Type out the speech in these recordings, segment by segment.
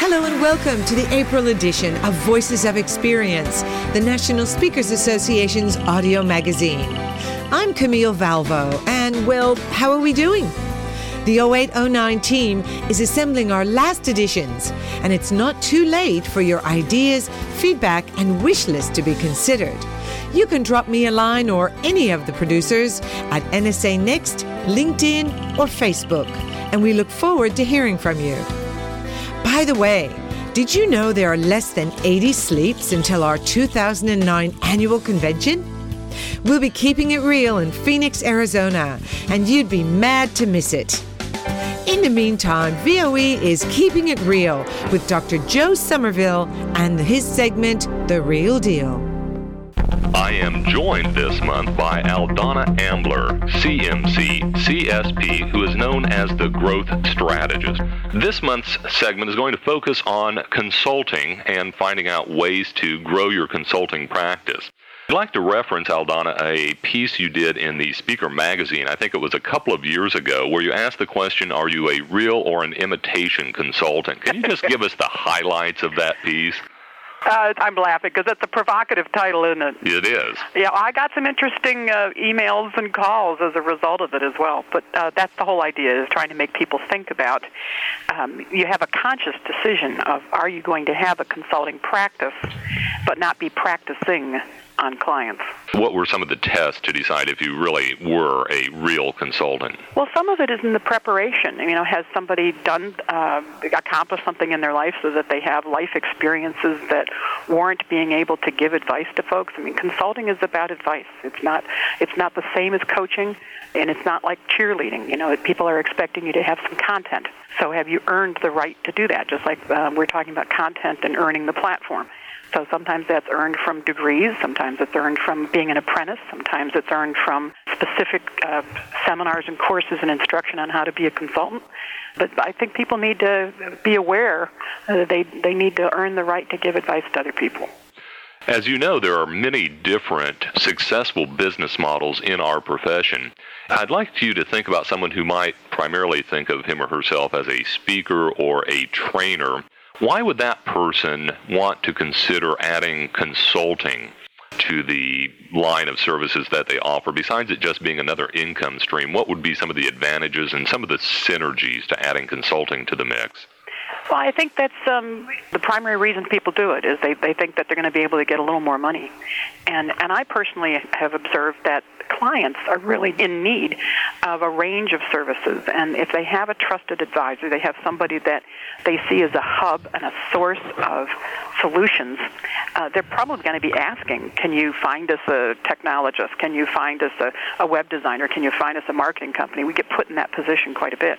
Hello and welcome to the April edition of Voices of Experience, the National Speakers Association's audio magazine. I'm Camille Valvo, and well, how are we doing? The 0809 team is assembling our last editions, and it's not too late for your ideas, feedback, and wish list to be considered. You can drop me a line or any of the producers at NSA Next, LinkedIn, or Facebook, and we look forward to hearing from you. By the way, did you know there are less than 80 sleeps until our 2009 annual convention? We'll be keeping it real in Phoenix, Arizona, and you'd be mad to miss it. In the meantime, VOE is keeping it real with Dr. Joe Somerville and his segment, The Real Deal. I am joined this month by Aldonna Ambler, CMC, CSP, who is known as the Growth Strategist. This month's segment is going to focus on consulting and finding out ways to grow your consulting practice. I'd like to reference, Aldonna, a piece you did in the Speaker magazine, I think it was a couple of years ago, where you asked the question, Are you a real or an imitation consultant? Can you just give us the highlights of that piece? Uh, I'm laughing because it's a provocative title, isn't it? It is. Yeah, I got some interesting uh, emails and calls as a result of it as well. But uh, that's the whole idea: is trying to make people think about. Um, you have a conscious decision of are you going to have a consulting practice, but not be practicing on clients. What were some of the tests to decide if you really were a real consultant? Well, some of it is in the preparation. You know, has somebody done uh, accomplished something in their life so that they have life experiences that warrant being able to give advice to folks? I mean, consulting is about advice. It's not it's not the same as coaching, and it's not like cheerleading. You know, people are expecting you to have some content. So, have you earned the right to do that? Just like um, we're talking about content and earning the platform. So sometimes that's earned from degrees, sometimes it's earned from being an apprentice, sometimes it's earned from specific uh, seminars and courses and instruction on how to be a consultant. But I think people need to be aware that they, they need to earn the right to give advice to other people. As you know, there are many different successful business models in our profession. I'd like you to think about someone who might primarily think of him or herself as a speaker or a trainer why would that person want to consider adding consulting to the line of services that they offer, besides it just being another income stream? What would be some of the advantages and some of the synergies to adding consulting to the mix? Well, I think that's um, the primary reason people do it is they, they think that they're going to be able to get a little more money, and and I personally have observed that clients are really in need of a range of services. And if they have a trusted advisor, they have somebody that they see as a hub and a source of solutions, uh, they're probably going to be asking, can you find us a technologist? Can you find us a, a web designer? Can you find us a marketing company? We get put in that position quite a bit.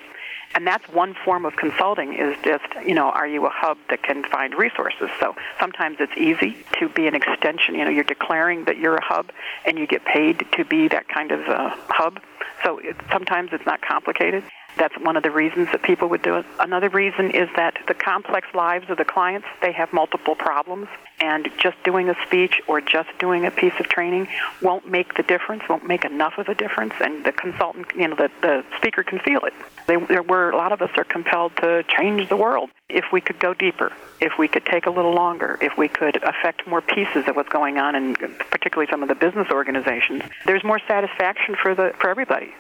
And that's one form of consulting is just, you know, are you a hub that can find resources? So sometimes it's easy to be an extension. You know, you're declaring that you're a hub and you get paid to be that kind of uh, hub. So it, sometimes it's not complicated. That's one of the reasons that people would do it. Another reason is that the complex lives of the clients, they have multiple problems, and just doing a speech or just doing a piece of training won't make the difference, won't make enough of a difference, and the consultant, you know, the, the speaker can feel it. They, there were, a lot of us are compelled to change the world. If we could go deeper, if we could take a little longer, if we could affect more pieces of what's going on, and particularly some of the business organizations, there's more satisfaction for the for everybody.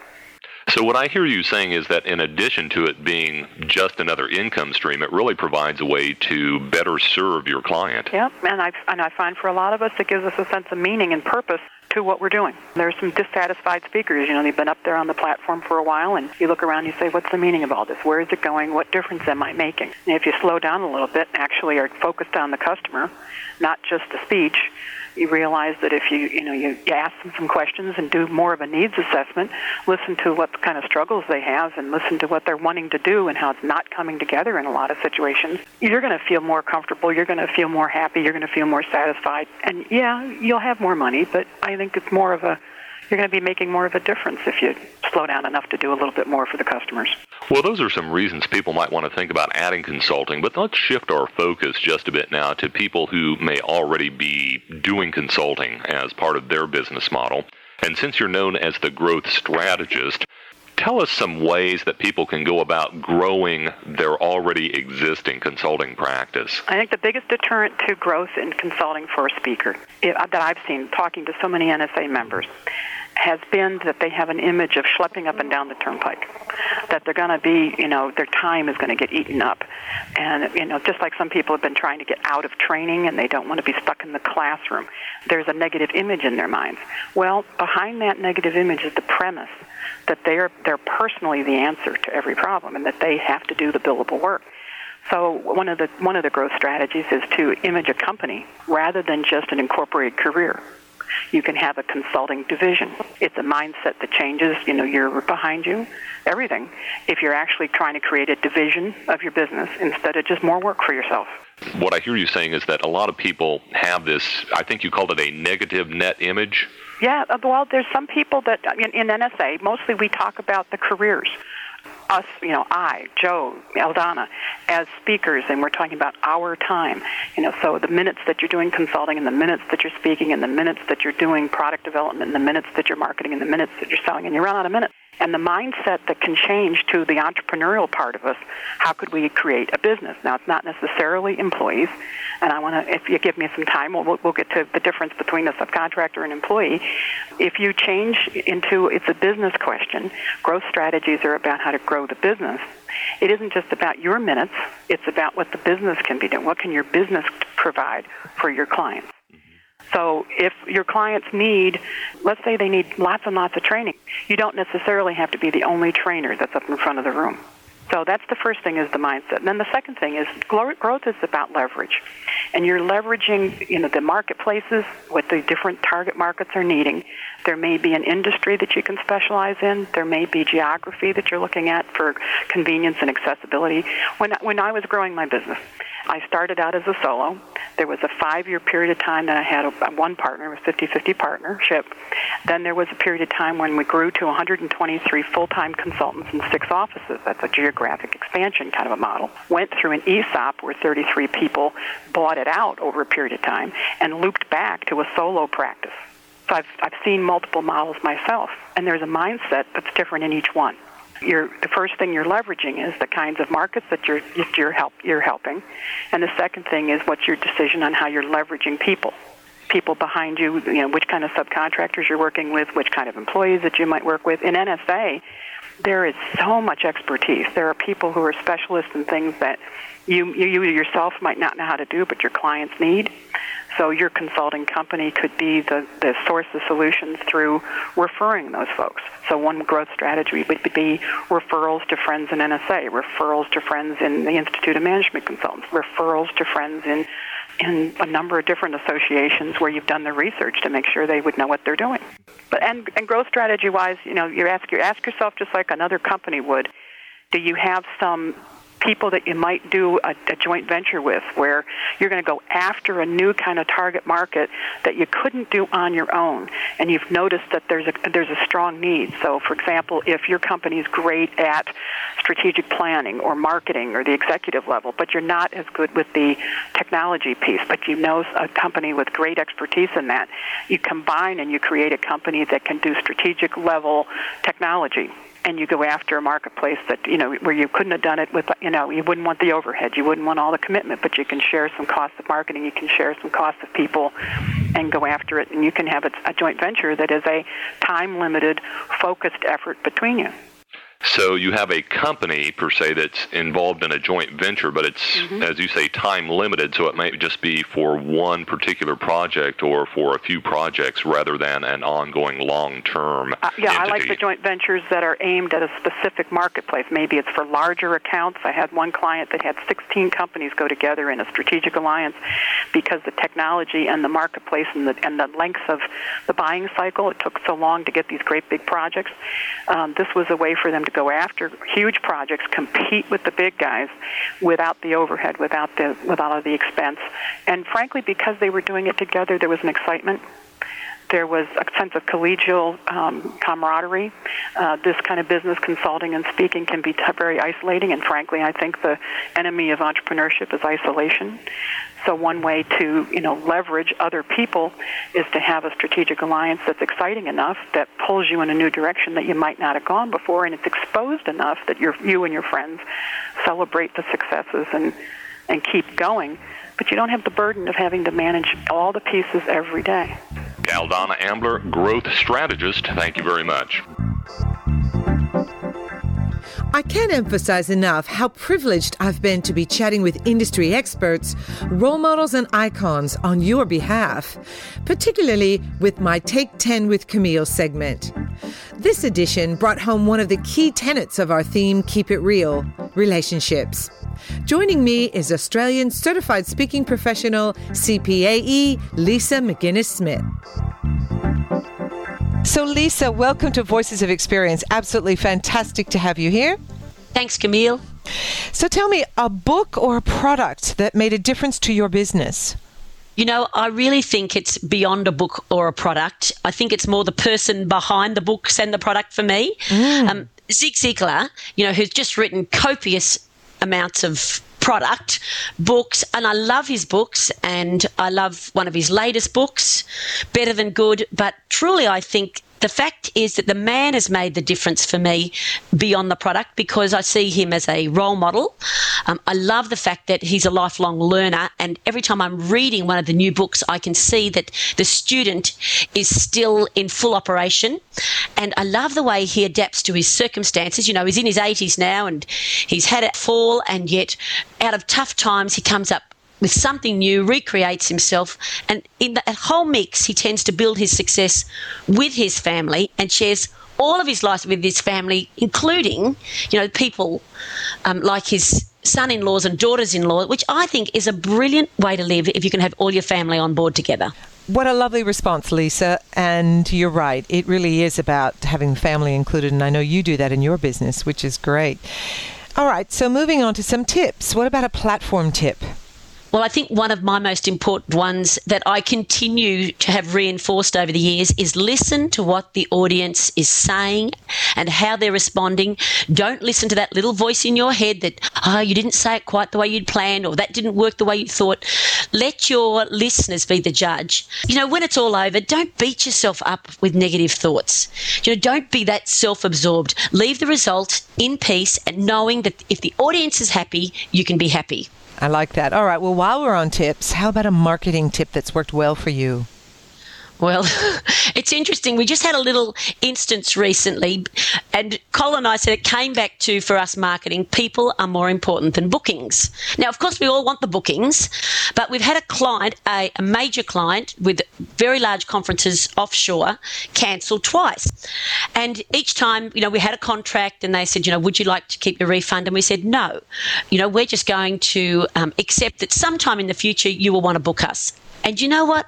So what I hear you saying is that in addition to it being just another income stream, it really provides a way to better serve your client. Yeah, and I and I find for a lot of us it gives us a sense of meaning and purpose to what we're doing. There's some dissatisfied speakers. You know, they've been up there on the platform for a while, and you look around, and you say, "What's the meaning of all this? Where is it going? What difference am I making?" And if you slow down a little bit, and actually are focused on the customer, not just the speech, you realize that if you you know you, ask them some questions and do more of a needs assessment, listen to what kind of struggles they have, and listen to what they're wanting to do and how it's not coming together in a lot of situations, you're going to feel more comfortable. You're going to feel more happy. You're going to feel more satisfied. And yeah, you'll have more money, but I think it's more of a you're going to be making more of a difference if you slow down enough to do a little bit more for the customers. Well, those are some reasons people might want to think about adding consulting, but let's shift our focus just a bit now to people who may already be doing consulting as part of their business model. And since you're known as the growth strategist, Tell us some ways that people can go about growing their already existing consulting practice. I think the biggest deterrent to growth in consulting for a speaker that I've seen talking to so many NSA members has been that they have an image of schlepping up and down the turnpike, that they're going to be, you know, their time is going to get eaten up. And, you know, just like some people have been trying to get out of training and they don't want to be stuck in the classroom, there's a negative image in their minds. Well, behind that negative image is the premise that they're, they're personally the answer to every problem and that they have to do the billable work. So one of the one of the growth strategies is to image a company rather than just an incorporated career you can have a consulting division. It's a mindset that changes, you know, you're behind you, everything, if you're actually trying to create a division of your business instead of just more work for yourself. What I hear you saying is that a lot of people have this, I think you called it a negative net image. Yeah, uh, well, there's some people that in, in NSA, mostly we talk about the careers us, you know, I, Joe, Aldonna, as speakers, and we're talking about our time. You know, so the minutes that you're doing consulting, and the minutes that you're speaking, and the minutes that you're doing product development, and the minutes that you're marketing, and the minutes that you're selling, and you run out of minutes. And the mindset that can change to the entrepreneurial part of us, how could we create a business? Now, it's not necessarily employees, and I want to, if you give me some time, we'll, we'll get to the difference between a subcontractor and employee. If you change into it's a business question, growth strategies are about how to grow the business. It isn't just about your minutes, it's about what the business can be doing. What can your business provide for your clients? So if your clients need, let's say they need lots and lots of training, you don't necessarily have to be the only trainer that's up in front of the room. So that's the first thing is the mindset. And then the second thing is growth is about leverage. And you're leveraging, you know, the marketplaces, what the different target markets are needing. There may be an industry that you can specialize in. There may be geography that you're looking at for convenience and accessibility. When, when I was growing my business, I started out as a solo. There was a five-year period of time that I had a, one partner, a 50-50 partnership. Then there was a period of time when we grew to 123 full-time consultants in six offices. That's a geographic expansion kind of a model. Went through an ESOP where 33 people bought it out over a period of time and looped back to a solo practice. So I've, I've seen multiple models myself, and there's a mindset that's different in each one you're, the first thing you're leveraging is the kinds of markets that you're you're help you're helping, and the second thing is what's your decision on how you're leveraging people, people behind you, you know, which kind of subcontractors you're working with, which kind of employees that you might work with. In NSA, there is so much expertise. There are people who are specialists in things that you you yourself might not know how to do, but your clients need. So your consulting company could be the, the source of solutions through referring those folks. So one growth strategy would be referrals to friends in NSA, referrals to friends in the Institute of Management Consultants, referrals to friends in in a number of different associations where you've done the research to make sure they would know what they're doing. But and, and growth strategy wise, you know, you ask you ask yourself just like another company would, do you have some people that you might do a, a joint venture with where you're going to go after a new kind of target market that you couldn't do on your own. And you've noticed that there's a there's a strong need. So for example if your company is great at strategic planning or marketing or the executive level but you're not as good with the technology piece but you know a company with great expertise in that you combine and you create a company that can do strategic level technology and you go after a marketplace that you know where you couldn't have done it with you know you wouldn't want the overhead you wouldn't want all the commitment but you can share some costs of marketing you can share some costs of people and go after it and you can have a, a joint venture that is a time limited focused effort between you so you have a company per se that's involved in a joint venture, but it's mm-hmm. as you say time limited, so it might just be for one particular project or for a few projects rather than an ongoing long-term. Uh, yeah, entity. I like the joint ventures that are aimed at a specific marketplace. Maybe it's for larger accounts. I had one client that had 16 companies go together in a strategic alliance because the technology and the marketplace and the and the length of the buying cycle it took so long to get these great big projects. Um, this was a way for them to go after huge projects, compete with the big guys without the overhead, without the without all of the expense. And frankly, because they were doing it together, there was an excitement. There was a sense of collegial um, camaraderie. Uh, this kind of business consulting and speaking can be t- very isolating, and frankly, I think the enemy of entrepreneurship is isolation. So one way to you know leverage other people is to have a strategic alliance that's exciting enough that pulls you in a new direction that you might not have gone before, and it's exposed enough that you you and your friends celebrate the successes and and keep going. But you don't have the burden of having to manage all the pieces every day. Aldonna Ambler, growth strategist. Thank you very much. I can't emphasize enough how privileged I've been to be chatting with industry experts, role models, and icons on your behalf, particularly with my Take 10 with Camille segment. This edition brought home one of the key tenets of our theme, Keep It Real relationships. Joining me is Australian certified speaking professional, CPAE, Lisa McInnes Smith. So, Lisa, welcome to Voices of Experience. Absolutely fantastic to have you here. Thanks, Camille. So, tell me a book or a product that made a difference to your business. You know, I really think it's beyond a book or a product. I think it's more the person behind the books and the product for me. Mm. Um, Zig Ziglar, you know, who's just written copious amounts of product, books, and I love his books, and I love one of his latest books, Better Than Good. But truly, I think the fact is that the man has made the difference for me beyond the product because I see him as a role model. Um, I love the fact that he's a lifelong learner, and every time I'm reading one of the new books, I can see that the student is still in full operation. And I love the way he adapts to his circumstances. You know, he's in his 80s now and he's had a fall, and yet out of tough times, he comes up with something new, recreates himself, and in that whole mix, he tends to build his success with his family and shares all of his life with his family, including, you know, people um, like his son-in-laws and daughters-in-law, which I think is a brilliant way to live if you can have all your family on board together. What a lovely response, Lisa. And you're right. It really is about having family included. And I know you do that in your business, which is great. All right. So moving on to some tips. What about a platform tip? Well, I think one of my most important ones that I continue to have reinforced over the years is listen to what the audience is saying and how they're responding. Don't listen to that little voice in your head that, oh, you didn't say it quite the way you'd planned or that didn't work the way you thought. Let your listeners be the judge. You know, when it's all over, don't beat yourself up with negative thoughts. You know, don't be that self absorbed. Leave the result in peace and knowing that if the audience is happy, you can be happy. I like that. All right. Well, while we're on tips, how about a marketing tip that's worked well for you? Well, it's interesting. We just had a little instance recently, and Colin and I said it came back to for us marketing, people are more important than bookings. Now, of course, we all want the bookings, but we've had a client, a, a major client with very large conferences offshore, cancel twice. And each time, you know, we had a contract and they said, you know, would you like to keep your refund? And we said, no. You know, we're just going to um, accept that sometime in the future you will want to book us. And you know what?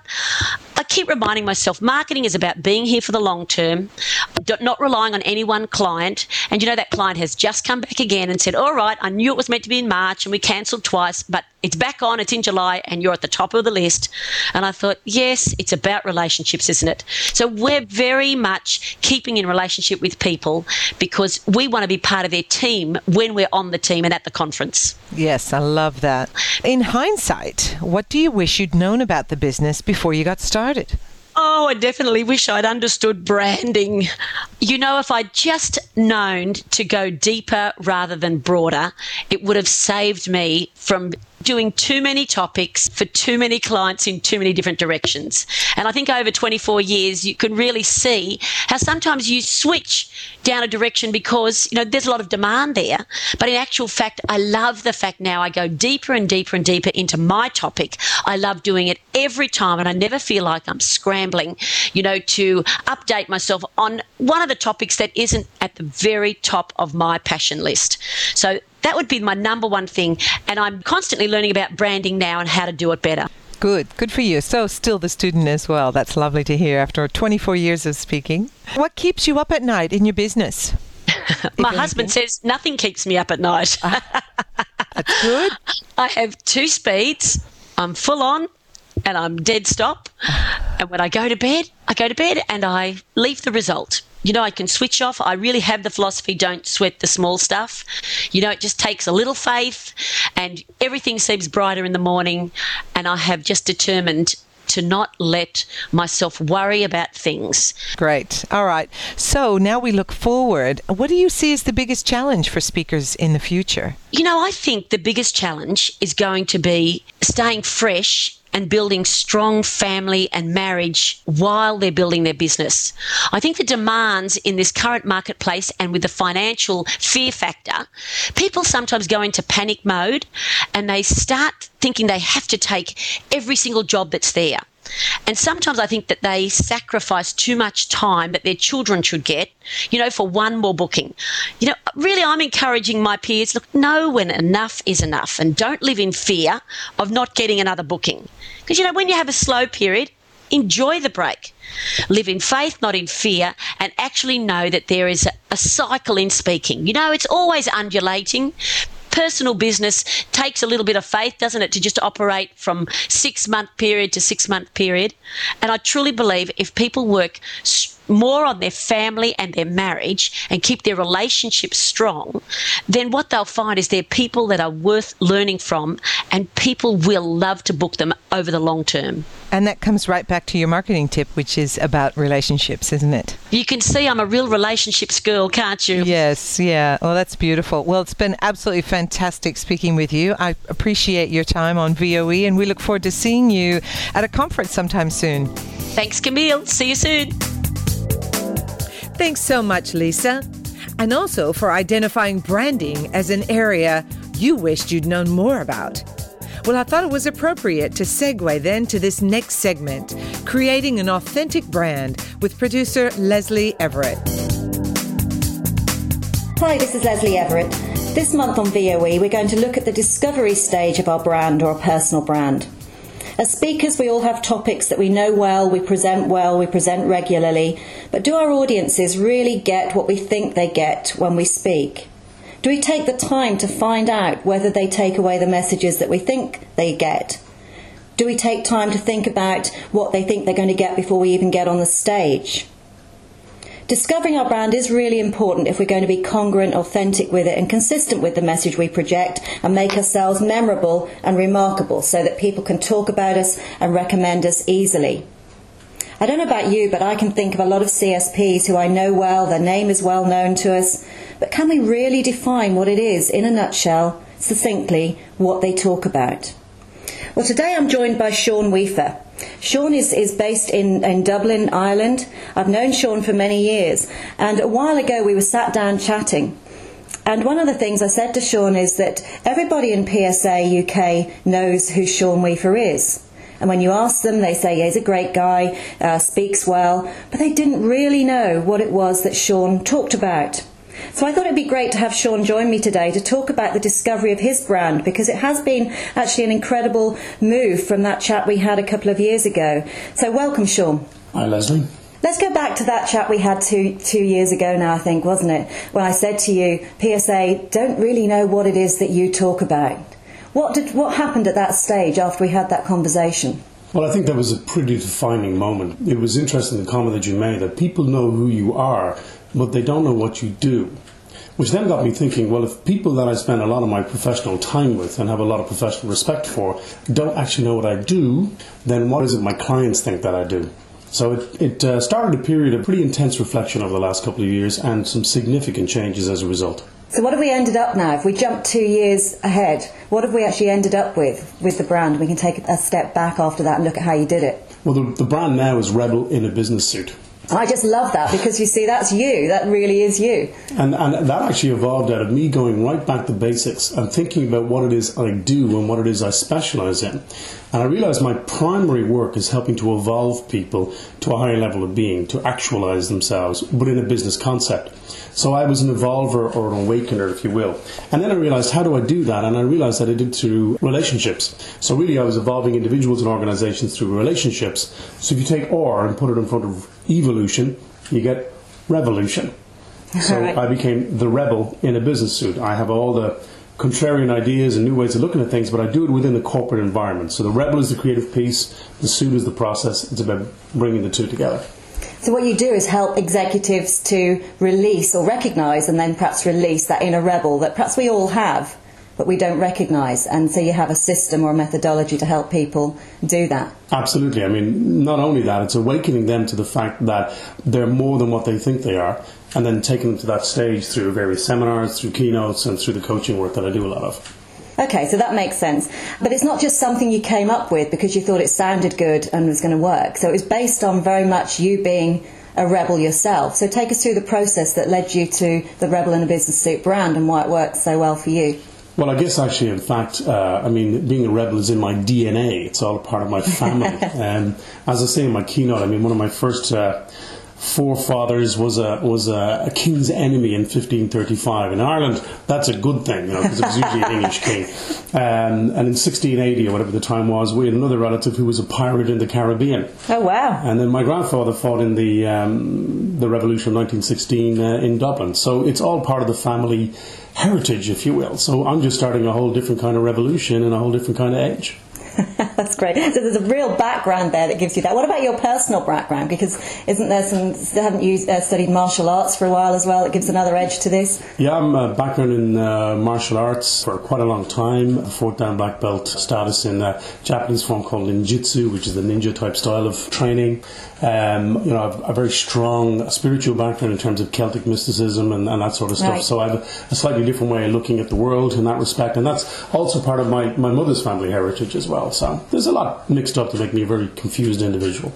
I keep reminding myself marketing is about being here for the long term, not relying on any one client. And you know, that client has just come back again and said, All right, I knew it was meant to be in March and we cancelled twice, but it's back on, it's in July, and you're at the top of the list. And I thought, Yes, it's about relationships, isn't it? So we're very much keeping in relationship with people because we want to be part of their team when we're on the team and at the conference. Yes, I love that. In hindsight, what do you wish you'd known about the business before you got started? Oh, I definitely wish I'd understood branding. You know, if I'd just known to go deeper rather than broader, it would have saved me from doing too many topics for too many clients in too many different directions. And I think over 24 years, you can really see how sometimes you switch down a direction because, you know, there's a lot of demand there. But in actual fact, I love the fact now I go deeper and deeper and deeper into my topic. I love doing it every time and I never feel like I'm scrambling, you know, to update myself on one of the topics that isn't at the very top of my passion list. So that would be my number one thing. And I'm constantly learning about branding now and how to do it better. Good, good for you. So, still the student as well. That's lovely to hear after 24 years of speaking. What keeps you up at night in your business? My husband says nothing keeps me up at night. Ah, that's good. I have two speeds. I'm full on and I'm dead stop. Ah. And when I go to bed, I go to bed and I leave the result. You know, I can switch off. I really have the philosophy don't sweat the small stuff. You know, it just takes a little faith and everything seems brighter in the morning. And I have just determined to not let myself worry about things. Great. All right. So now we look forward. What do you see as the biggest challenge for speakers in the future? You know, I think the biggest challenge is going to be staying fresh and building strong family and marriage while they're building their business. I think the demands in this current marketplace and with the financial fear factor, people sometimes go into panic mode and they start thinking they have to take every single job that's there. And sometimes I think that they sacrifice too much time that their children should get, you know, for one more booking. You know, really, I'm encouraging my peers look, know when enough is enough and don't live in fear of not getting another booking. Because, you know, when you have a slow period, enjoy the break. Live in faith, not in fear, and actually know that there is a, a cycle in speaking. You know, it's always undulating personal business takes a little bit of faith, doesn't it, to just operate from six month period to six month period. And I truly believe if people work more on their family and their marriage and keep their relationships strong, then what they'll find is they're people that are worth learning from and people will love to book them over the long term. And that comes right back to your marketing tip, which is about relationships, isn't it? You can see I'm a real relationships girl, can't you? Yes, yeah. Well, that's beautiful. Well, it's been absolutely fantastic speaking with you. I appreciate your time on VOE, and we look forward to seeing you at a conference sometime soon. Thanks, Camille. See you soon. Thanks so much, Lisa. And also for identifying branding as an area you wished you'd known more about. Well, I thought it was appropriate to segue then to this next segment creating an authentic brand with producer Lesley Everett. Hi, this is Lesley Everett. This month on VOE, we're going to look at the discovery stage of our brand or personal brand. As speakers, we all have topics that we know well, we present well, we present regularly, but do our audiences really get what we think they get when we speak? Do we take the time to find out whether they take away the messages that we think they get? Do we take time to think about what they think they're going to get before we even get on the stage? Discovering our brand is really important if we're going to be congruent, authentic with it, and consistent with the message we project and make ourselves memorable and remarkable so that people can talk about us and recommend us easily. I don't know about you, but I can think of a lot of CSPs who I know well, their name is well known to us, but can we really define what it is, in a nutshell, succinctly, what they talk about? Well, today I'm joined by Sean Weafer. Sean is, is based in, in Dublin, Ireland. I've known Sean for many years, and a while ago we were sat down chatting. And one of the things I said to Sean is that everybody in PSA UK knows who Sean Weafer is. And when you ask them, they say, yeah, he's a great guy, uh, speaks well, but they didn't really know what it was that Sean talked about. So I thought it'd be great to have Sean join me today to talk about the discovery of his brand because it has been actually an incredible move from that chat we had a couple of years ago. So welcome, Sean. Hi, Lesley. Let's go back to that chat we had two two years ago now, I think, wasn't it? When I said to you, PSA don't really know what it is that you talk about. What did what happened at that stage after we had that conversation? Well, I think that was a pretty defining moment. It was interesting the comment that you made that people know who you are, but they don't know what you do. Which then got me thinking, well, if people that I spend a lot of my professional time with and have a lot of professional respect for don't actually know what I do, then what is it my clients think that I do? So it, it uh, started a period of pretty intense reflection over the last couple of years and some significant changes as a result. So what have we ended up now? If we jump two years ahead, what have we actually ended up with with the brand? We can take a step back after that and look at how you did it. Well, the, the brand now is Rebel in a business suit. I just love that because you see, that's you. That really is you. And, and that actually evolved out of me going right back to basics and thinking about what it is I do and what it is I specialize in. And I realized my primary work is helping to evolve people to a higher level of being, to actualize themselves, but in a business concept. So I was an evolver or an awakener, if you will. And then I realized, how do I do that? And I realized that I did through relationships. So really, I was evolving individuals and organizations through relationships. So if you take OR and put it in front of evolution, you get revolution. So Right. I became the rebel in a business suit. I have all the contrarian ideas and new ways of looking at things, but I do it within the corporate environment. So the rebel is the creative piece, the suit is the process. It's about bringing the two together. So what you do is help executives to release or recognise and then perhaps release that inner rebel that perhaps we all have, but we don't recognise. And so you have a system or a methodology to help people do that. Absolutely. I mean, not only that, it's awakening them to the fact that they're more than what they think they are, and then taking them to that stage through various seminars, through keynotes, and through the coaching work that I do a lot of. Okay, so that makes sense. But it's not just something you came up with because you thought it sounded good and was going to work. So it was based on very much you being a rebel yourself. So take us through the process that led you to the Rebel in a Business Suit brand and why it worked so well for you. Well, I guess actually, in fact, uh, I mean, being a rebel is in my DNA. It's all a part of my family. and as I say in my keynote, I mean, one of my first uh, forefathers was a was a, a, king's enemy in 1535 in Ireland. That's a good thing, you know, because it was usually an English king. Um, and in 1680 or whatever the time was, we had another relative who was a pirate in the Caribbean. Oh wow! And then my grandfather fought in the um, the Revolution of 1916 uh, in Dublin. So it's all part of the family heritage, if you will. So I'm just starting a whole different kind of revolution in a whole different kind of age. That's great. So there's a real background there that gives you that. What about your personal background? Because isn't there some? Haven't you uh, studied martial arts for a while as well? It gives another edge to this. Yeah, I'm a background in uh, martial arts for quite a long time. Fourth down black belt status in a Japanese form called ninjutsu, which is the ninja type style of training. Um, you know, I've a very strong spiritual background in terms of Celtic mysticism and, and that sort of stuff. Right. So I have a slightly different way of looking at the world in that respect, and that's also part of my, my mother's family heritage as well. So there's a lot mixed up to make me a very confused individual.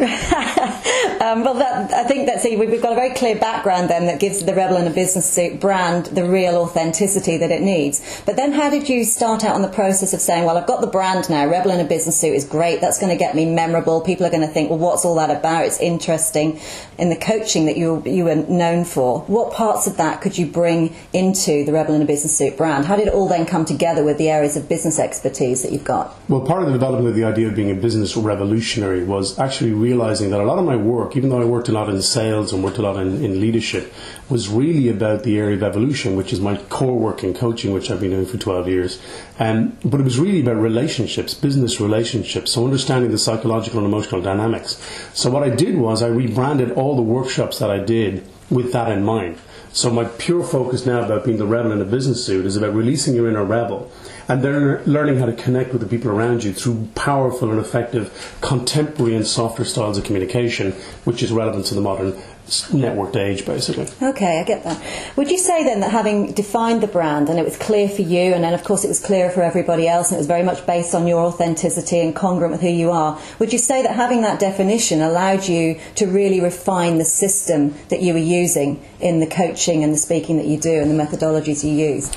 um, well, that, I think that's we've got a very clear background then that gives the Rebel in a Business Suit brand the real authenticity that it needs. But then, how did you start out on the process of saying, "Well, I've got the brand now. Rebel in a Business Suit is great. That's going to get me memorable. People are going to think, well, what's all that about? It's interesting." In the coaching that you you were known for, what parts of that could you bring into the Rebel in a Business Suit brand? How did it all then come together with the areas of business expertise that you've got? Well, part of the development of the idea of being a business revolutionary was actually realizing that a lot of my work, even though I worked a lot in sales and worked a lot in, in leadership, was really about the area of evolution, which is my core work in coaching, which I've been doing for 12 years. Um, but it was really about relationships, business relationships, so understanding the psychological and emotional dynamics. So what I did was I rebranded all the workshops that I did with that in mind. So my pure focus now about being the rebel in a business suit is about releasing your inner rebel and then learning how to connect with the people around you through powerful and effective contemporary and softer styles of communication, which is relevant to the modern networked age, basically. Okay, I get that. Would you say then that having defined the brand and it was clear for you, and then of course it was clear for everybody else, and it was very much based on your authenticity and congruent with who you are, would you say that having that definition allowed you to really refine the system that you were using in the coaching and the speaking that you do and the methodologies you use?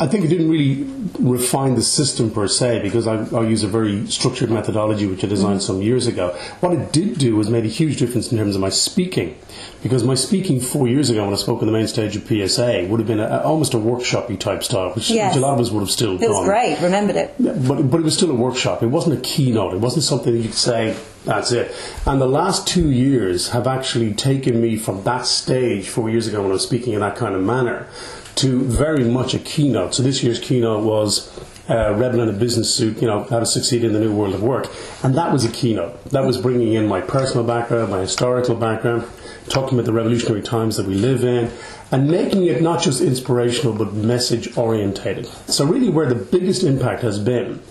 I think it didn't really refine the system per se because I, I use a very structured methodology which I designed some years ago. What it did do was made a huge difference in terms of my speaking because my speaking four years ago when I spoke on the main stage of PSA would have been a, almost a workshopy type style, which, yes. which, a lot of us would have still done. It was great, remembered it. But, but it was still a workshop. It wasn't a keynote. It wasn't something that you could say, that's it. And the last two years have actually taken me from that stage four years ago when I was speaking in that kind of manner to very much a keynote. So this year's keynote was uh, Rebel in a business suit, you know, how to succeed in the new world of work. And that was a keynote. That was bringing in my personal background, my historical background, talking about the revolutionary times that we live in, and making it not just inspirational but message orientated. So really where the biggest impact has been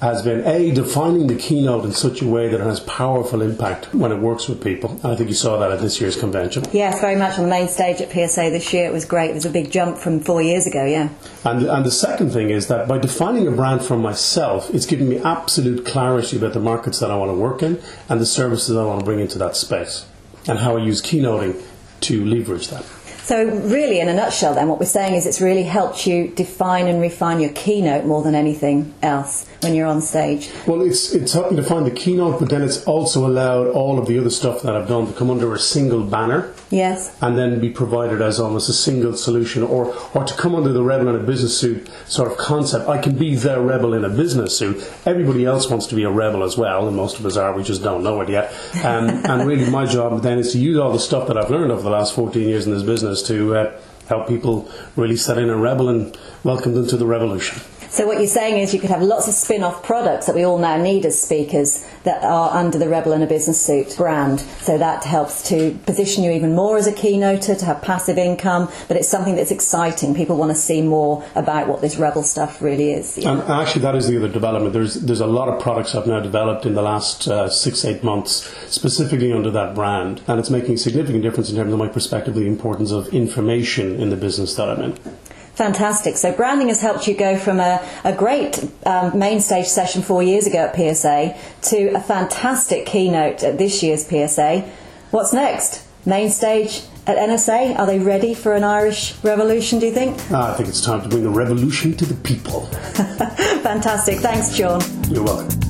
has been A, defining the keynote in such a way that it has powerful impact when it works with people. And I think you saw that at this year's convention. Yes, very much on the main stage at PSA this year. It was great. It was a big jump from four years ago, yeah. And, and the second thing is that by defining a brand for myself, it's giving me absolute clarity about the markets that I want to work in and the services I want to bring into that space and how I use keynoting to leverage that. So, really, in a nutshell, then, what we're saying is it's really helped you define and refine your keynote more than anything else when you're on stage. Well, it's it's helping define the keynote, but then it's also allowed all of the other stuff that I've done to come under a single banner. Yes. And then be provided as almost a single solution, or or to come under the rebel in a business suit sort of concept. I can be the rebel in a business suit. Everybody else wants to be a rebel as well, and most of us are. We just don't know it yet. Um, and really, my job then is to use all the stuff that I've learned over the last 14 years in this business to uh, help people release that inner rebel and welcome them to the revolution. So what you're saying is you could have lots of spin-off products that we all now need as speakers that are under the Rebel in a Business Suit brand. So that helps to position you even more as a keynoter, to have passive income, but it's something that's exciting. People want to see more about what this Rebel stuff really is. And actually, that is the other development. There's there's a lot of products I've now developed in the last uh, six eight months, specifically under that brand, and it's making a significant difference in terms of my perspective, the importance of information in the business that I'm in. Fantastic. So branding has helped you go from a, a great um, main stage session four years ago at PSA to a fantastic keynote at this year's PSA. What's next? Main stage at NSA? Are they ready for an Irish revolution, do you think? Ah, I think it's time to bring a revolution to the people. Fantastic. Thanks, John. You're welcome.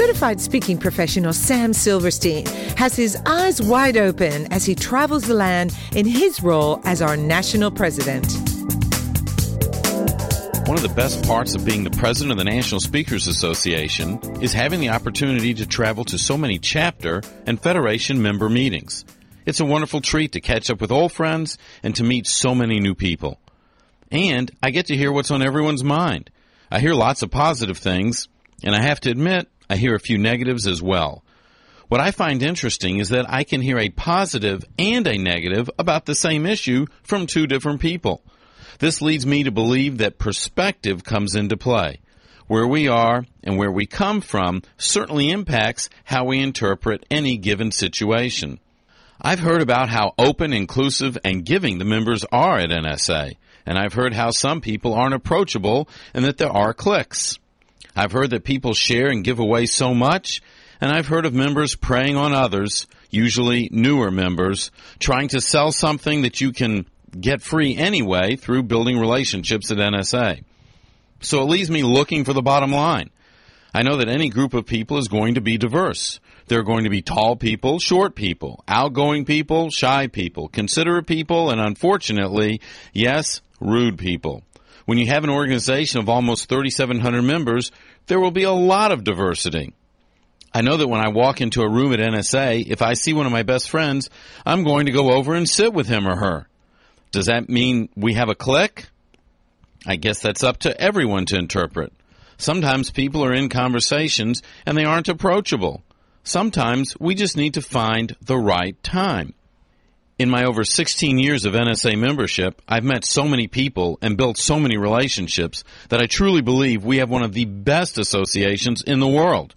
Certified speaking professional Sam Silverstein has his eyes wide open as he travels the land in his role as our national president. One of the best parts of being the president of the National Speakers Association is having the opportunity to travel to so many chapter and federation member meetings. It's a wonderful treat to catch up with old friends and to meet so many new people. And I get to hear what's on everyone's mind. I hear lots of positive things, and I have to admit, I hear a few negatives as well. What I find interesting is that I can hear a positive and a negative about the same issue from two different people. This leads me to believe that perspective comes into play. Where we are and where we come from certainly impacts how we interpret any given situation. I've heard about how open, inclusive, and giving the members are at NSA, and I've heard how some people aren't approachable and that there are cliques. I've heard that people share and give away so much, and I've heard of members preying on others, usually newer members, trying to sell something that you can get free anyway through building relationships at NSA. So it leaves me looking for the bottom line. I know that any group of people is going to be diverse. There are going to be tall people, short people, outgoing people, shy people, considerate people, and unfortunately, yes, rude people. When you have an organization of almost 3,700 members, there will be a lot of diversity. I know that when I walk into a room at NSA, if I see one of my best friends, I'm going to go over and sit with him or her. Does that mean we have a clique? I guess that's up to everyone to interpret. Sometimes people are in conversations and they aren't approachable. Sometimes we just need to find the right time. In my over 16 years of NSA membership, I've met so many people and built so many relationships that I truly believe we have one of the best associations in the world.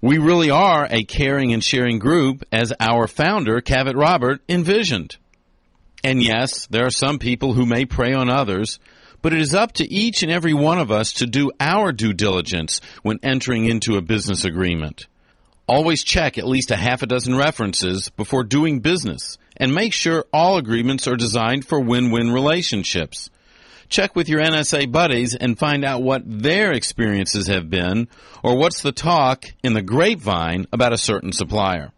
We really are a caring and sharing group as our founder, Cavett Robert, envisioned. And yes, there are some people who may prey on others, but it is up to each and every one of us to do our due diligence when entering into a business agreement. Always check at least a half a dozen references before doing business and make sure all agreements are designed for win-win relationships. Check with your NSA buddies and find out what their experiences have been or what's the talk in the grapevine about a certain supplier.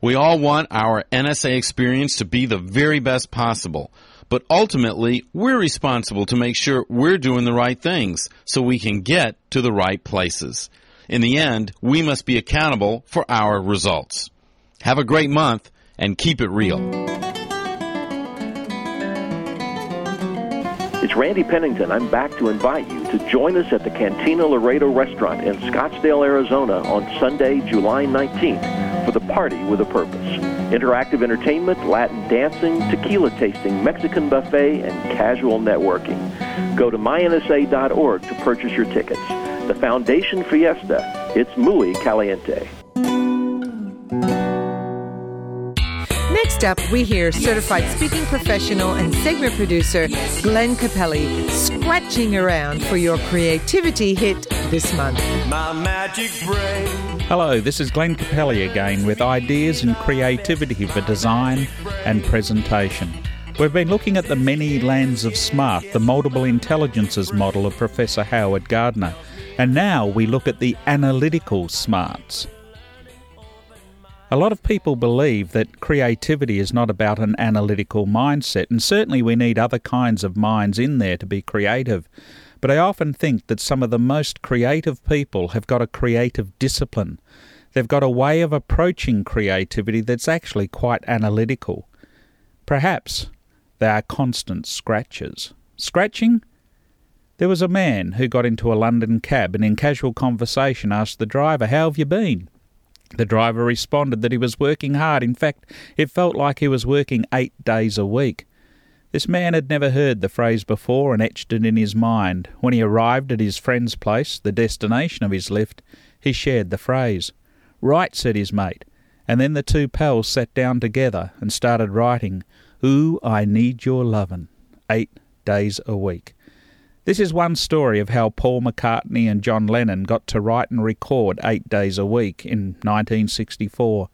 We all want our NSA experience to be the very best possible, but ultimately we're responsible to make sure we're doing the right things so we can get to the right places. In the end, we must be accountable for our results. Have a great month and keep it real. It's Randy Pennington. I'm back to invite you to join us at the Cantina Laredo restaurant in Scottsdale, Arizona on Sunday, July 19th for the Party with a Purpose. Interactive entertainment, Latin dancing, tequila tasting, Mexican buffet, and casual networking. Go to mynsa.org to purchase your tickets. The Foundation Fiesta, it's muy caliente. Next up, we hear certified speaking professional and segment producer Glenn Capelli scratching around for your creativity hit this month. Hello, this is Glenn Capelli again with ideas and creativity for design and presentation. We've been looking at the many lands of smart, the multiple intelligences model of Professor Howard Gardner, and now we look at the analytical smarts. A lot of people believe that creativity is not about an analytical mindset, and certainly we need other kinds of minds in there to be creative. But I often think that some of the most creative people have got a creative discipline. They've got a way of approaching creativity that's actually quite analytical. Perhaps They are constant scratches. Scratching? There was a man who got into a London cab and in casual conversation asked the driver, How have you been? The driver responded that he was working hard. In fact, it felt like he was working eight days a week. This man had never heard the phrase before and etched it in his mind. When he arrived at his friend's place, the destination of his lift, he shared the phrase. Right, said his mate. And then the two pals sat down together and started writing, Ooh, I need your lovin', eight days a week. This is one story of how Paul McCartney and John Lennon got to write and record eight days a week in 1964.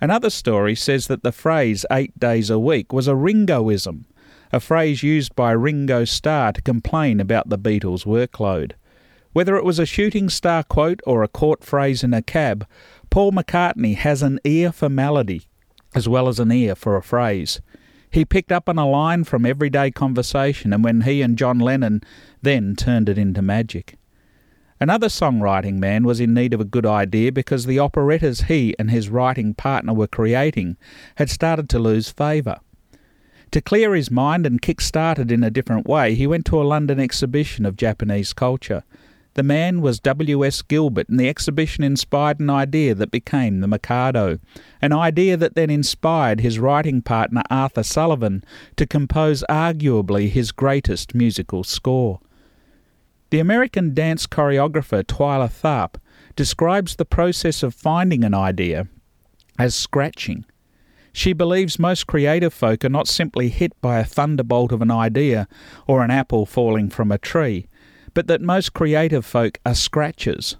Another story says that the phrase eight days a week was a Ringoism a phrase used by Ringo Starr to complain about the Beatles' workload. Whether it was a shooting star quote or a court phrase in a cab, Paul McCartney has an ear for melody as well as an ear for a phrase. He picked up on a line from everyday conversation, and when he and John Lennon then turned it into magic. Another songwriting man was in need of a good idea because the operettas he and his writing partner were creating had started to lose favour. To clear his mind and kick-start it in a different way, he went to a London exhibition of Japanese culture. The man was W.S. Gilbert, and the exhibition inspired an idea that became the Mikado, an idea that then inspired his writing partner Arthur Sullivan to compose arguably his greatest musical score. The American dance choreographer Twyla Tharp describes the process of finding an idea as scratching. She believes most creative folk are not simply hit by a thunderbolt of an idea or an apple falling from a tree, but that most creative folk are scratchers.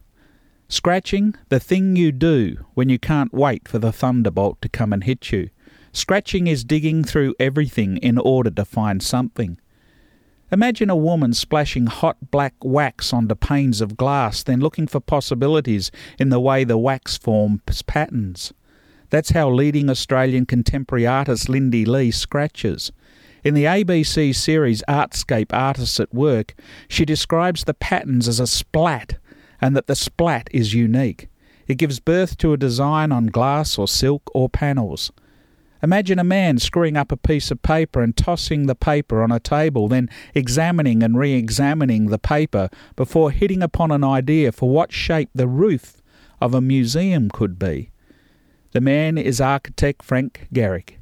Scratching, the thing you do when you can't wait for the thunderbolt to come and hit you. Scratching is digging through everything in order to find something. Imagine a woman splashing hot black wax onto panes of glass, then looking for possibilities in the way the wax forms patterns. That's how leading Australian contemporary artist Lindy Lee scratches. In the ABC series Artscape Artists at Work, she describes the patterns as a splat and that the splat is unique. It gives birth to a design on glass or silk or panels. Imagine a man screwing up a piece of paper and tossing the paper on a table, then examining and re examining the paper before hitting upon an idea for what shape the roof of a museum could be. The man is architect Frank Gehry,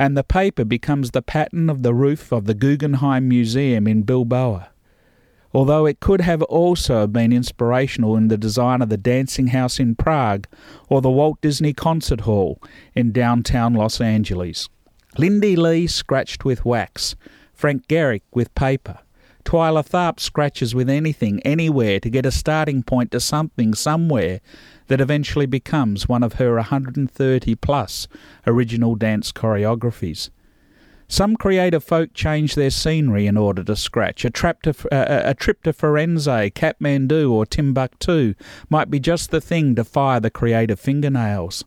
and the paper becomes the pattern of the roof of the Guggenheim Museum in Bilbao. Although it could have also been inspirational in the design of the Dancing House in Prague or the Walt Disney Concert Hall in downtown Los Angeles. Lindy Lee scratched with wax, Frank Gehry with paper. Twyla Tharp scratches with anything, anywhere, to get a starting point to something, somewhere, that eventually becomes one of her 130 plus original dance choreographies. Some creative folk change their scenery in order to scratch. A, to, uh, a trip to Firenze, Kathmandu, or Timbuktu might be just the thing to fire the creative fingernails.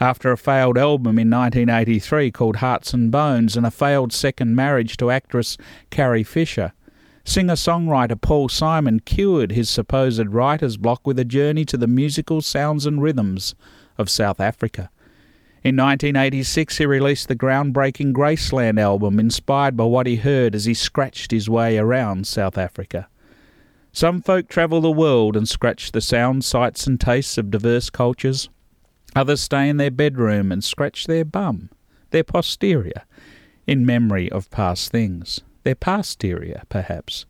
After a failed album in 1983 called Hearts and Bones and a failed second marriage to actress Carrie Fisher, Singer songwriter Paul Simon cured his supposed writer's block with a journey to the musical sounds and rhythms of South Africa. In 1986, he released the groundbreaking Graceland album, inspired by what he heard as he scratched his way around South Africa. Some folk travel the world and scratch the sounds, sights, and tastes of diverse cultures. Others stay in their bedroom and scratch their bum, their posterior, in memory of past things their posterior, perhaps.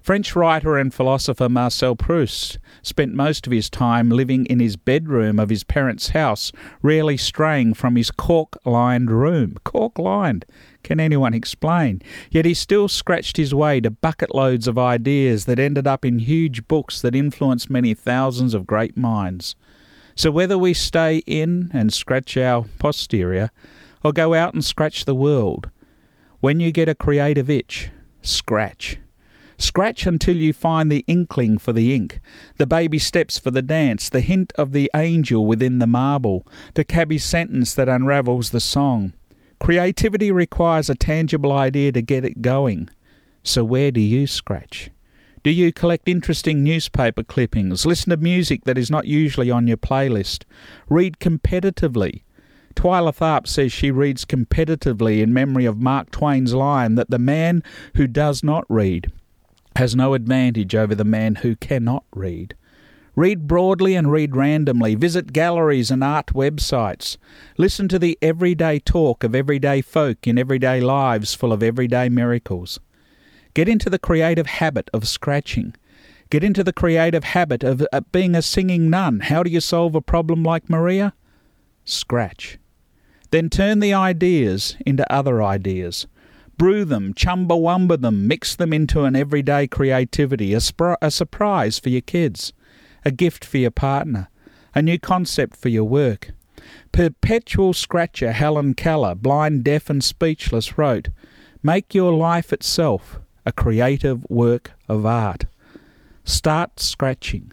French writer and philosopher Marcel Proust spent most of his time living in his bedroom of his parents' house, rarely straying from his cork lined room. Cork lined! Can anyone explain? Yet he still scratched his way to bucket loads of ideas that ended up in huge books that influenced many thousands of great minds. So whether we stay in and scratch our posterior, or go out and scratch the world, when you get a creative itch, scratch. Scratch until you find the inkling for the ink, the baby steps for the dance, the hint of the angel within the marble, the cabby sentence that unravels the song. Creativity requires a tangible idea to get it going. So where do you scratch? Do you collect interesting newspaper clippings, listen to music that is not usually on your playlist, read competitively, Twyla Tharp says she reads competitively in memory of Mark Twain's line that the man who does not read has no advantage over the man who cannot read. Read broadly and read randomly. Visit galleries and art websites. Listen to the everyday talk of everyday folk in everyday lives full of everyday miracles. Get into the creative habit of scratching. Get into the creative habit of uh, being a singing nun. How do you solve a problem like Maria? Scratch. Then turn the ideas into other ideas. Brew them, chumbawamba them, mix them into an everyday creativity, a, spr- a surprise for your kids a gift for your partner, a new concept for your work. Perpetual scratcher Helen Keller, blind, deaf, and speechless, wrote, Make your life itself a creative work of art. Start scratching.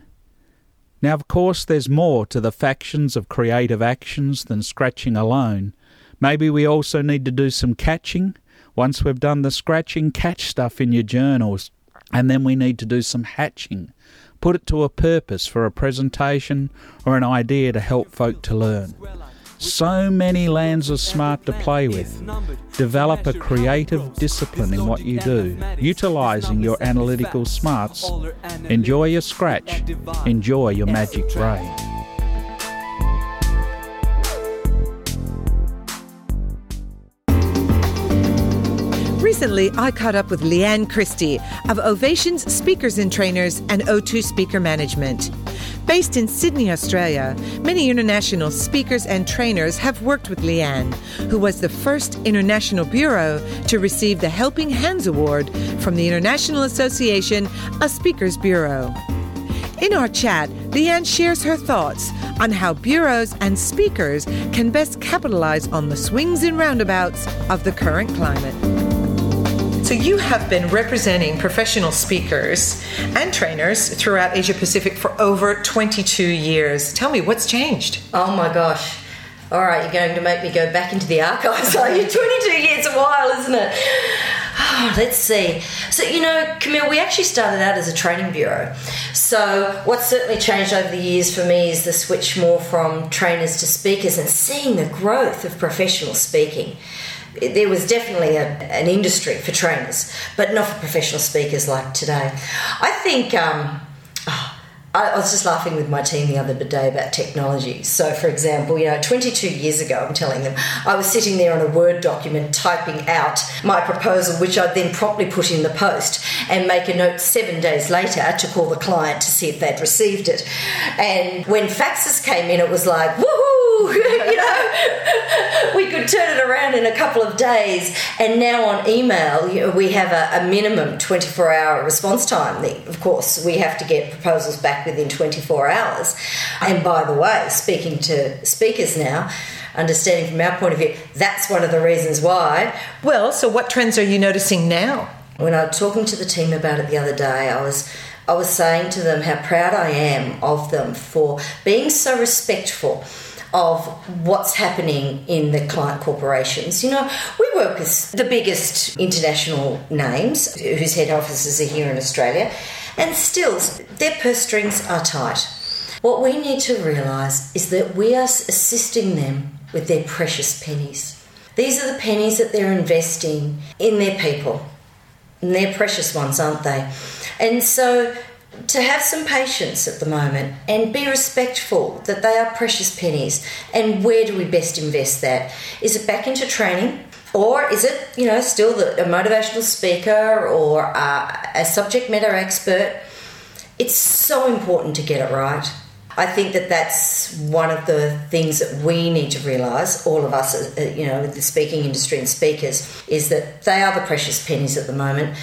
Now, of course, there's more to the factions of creative actions than scratching alone. Maybe we also need to do some catching. Once we've done the scratching, catch stuff in your journals. And then we need to do some hatching put it to a purpose for a presentation or an idea to help folk to learn. So many lands are smart to play with. Develop a creative discipline in what you do, utilising your analytical smarts. Enjoy your scratch, enjoy your magic brain. Recently, I caught up with Leanne Christie of Ovations Speakers and Trainers and O2 Speaker Management. Based in Sydney, Australia, many international speakers and trainers have worked with Leanne, who was the first international bureau to receive the Helping Hands Award from the International Association of Speakers Bureau. In our chat, Leanne shares her thoughts on how bureaus and speakers can best capitalize on the swings and roundabouts of the current climate. So, you have been representing professional speakers and trainers throughout Asia Pacific for over 22 years. Tell me, what's changed? Oh my gosh. All right, you're going to make me go back into the archives, are you? 22 years a while, isn't it? Oh, let's see. So, you know, Camille, we actually started out as a training bureau. So, what's certainly changed over the years for me is the switch more from trainers to speakers and seeing the growth of professional speaking there was definitely a, an industry for trainers, but not for professional speakers like today. I think. Um, oh, I was just laughing with my team the other day about technology. So, for example, you know, 22 years ago, I'm telling them, I was sitting there on a Word document typing out my proposal, which I'd then promptly put in the post and make a note seven days later to call the client to see if they'd received it. And when faxes came in, it was like, woohoo! you know, we could turn it around in a couple of days. And now on email, you know, we have a, a minimum 24 hour response time. Of course, we have to get proposals back within 24 hours. And by the way, speaking to speakers now, understanding from our point of view, that's one of the reasons why. Well, so what trends are you noticing now? When I was talking to the team about it the other day, I was I was saying to them how proud I am of them for being so respectful of what's happening in the client corporations. You know, we work with the biggest international names whose head offices are here in Australia, and still their purse strings are tight. What we need to realise is that we are assisting them with their precious pennies. These are the pennies that they're investing in their people. And they're precious ones, aren't they? And so to have some patience at the moment and be respectful that they are precious pennies. And where do we best invest that? Is it back into training? Or is it you know still the, a motivational speaker or a, a subject matter expert? It's so important to get it right. I think that that's one of the things that we need to realise, all of us, uh, you know, the speaking industry and speakers, is that they are the precious pennies at the moment.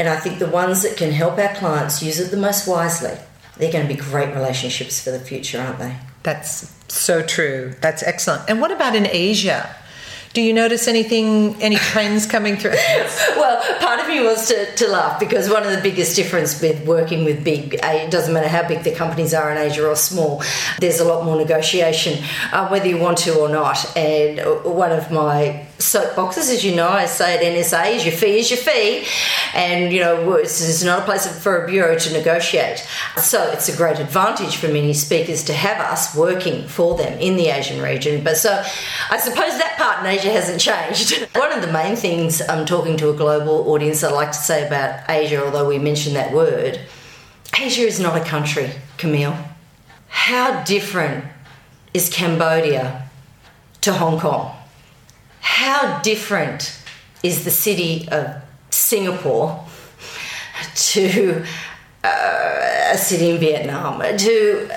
And I think the ones that can help our clients use it the most wisely, they're going to be great relationships for the future, aren't they? That's so true. That's excellent. And what about in Asia? Do you notice anything, any trends coming through? well, part of me was to, to laugh because one of the biggest difference with working with big, it doesn't matter how big the companies are in Asia or small, there's a lot more negotiation, uh, whether you want to or not. And one of my soapboxes, as you know. I say at NSA, is your fee is your fee, and you know is not a place for a bureau to negotiate. So it's a great advantage for many speakers to have us working for them in the Asian region. But so I suppose that part in Asia hasn't changed. One of the main things I'm talking to a global audience I'd like to say about Asia, although we mentioned that word, Asia is not a country, Camille. How different is Cambodia to Hong Kong? How different is the city of Singapore to uh, a city in Vietnam? To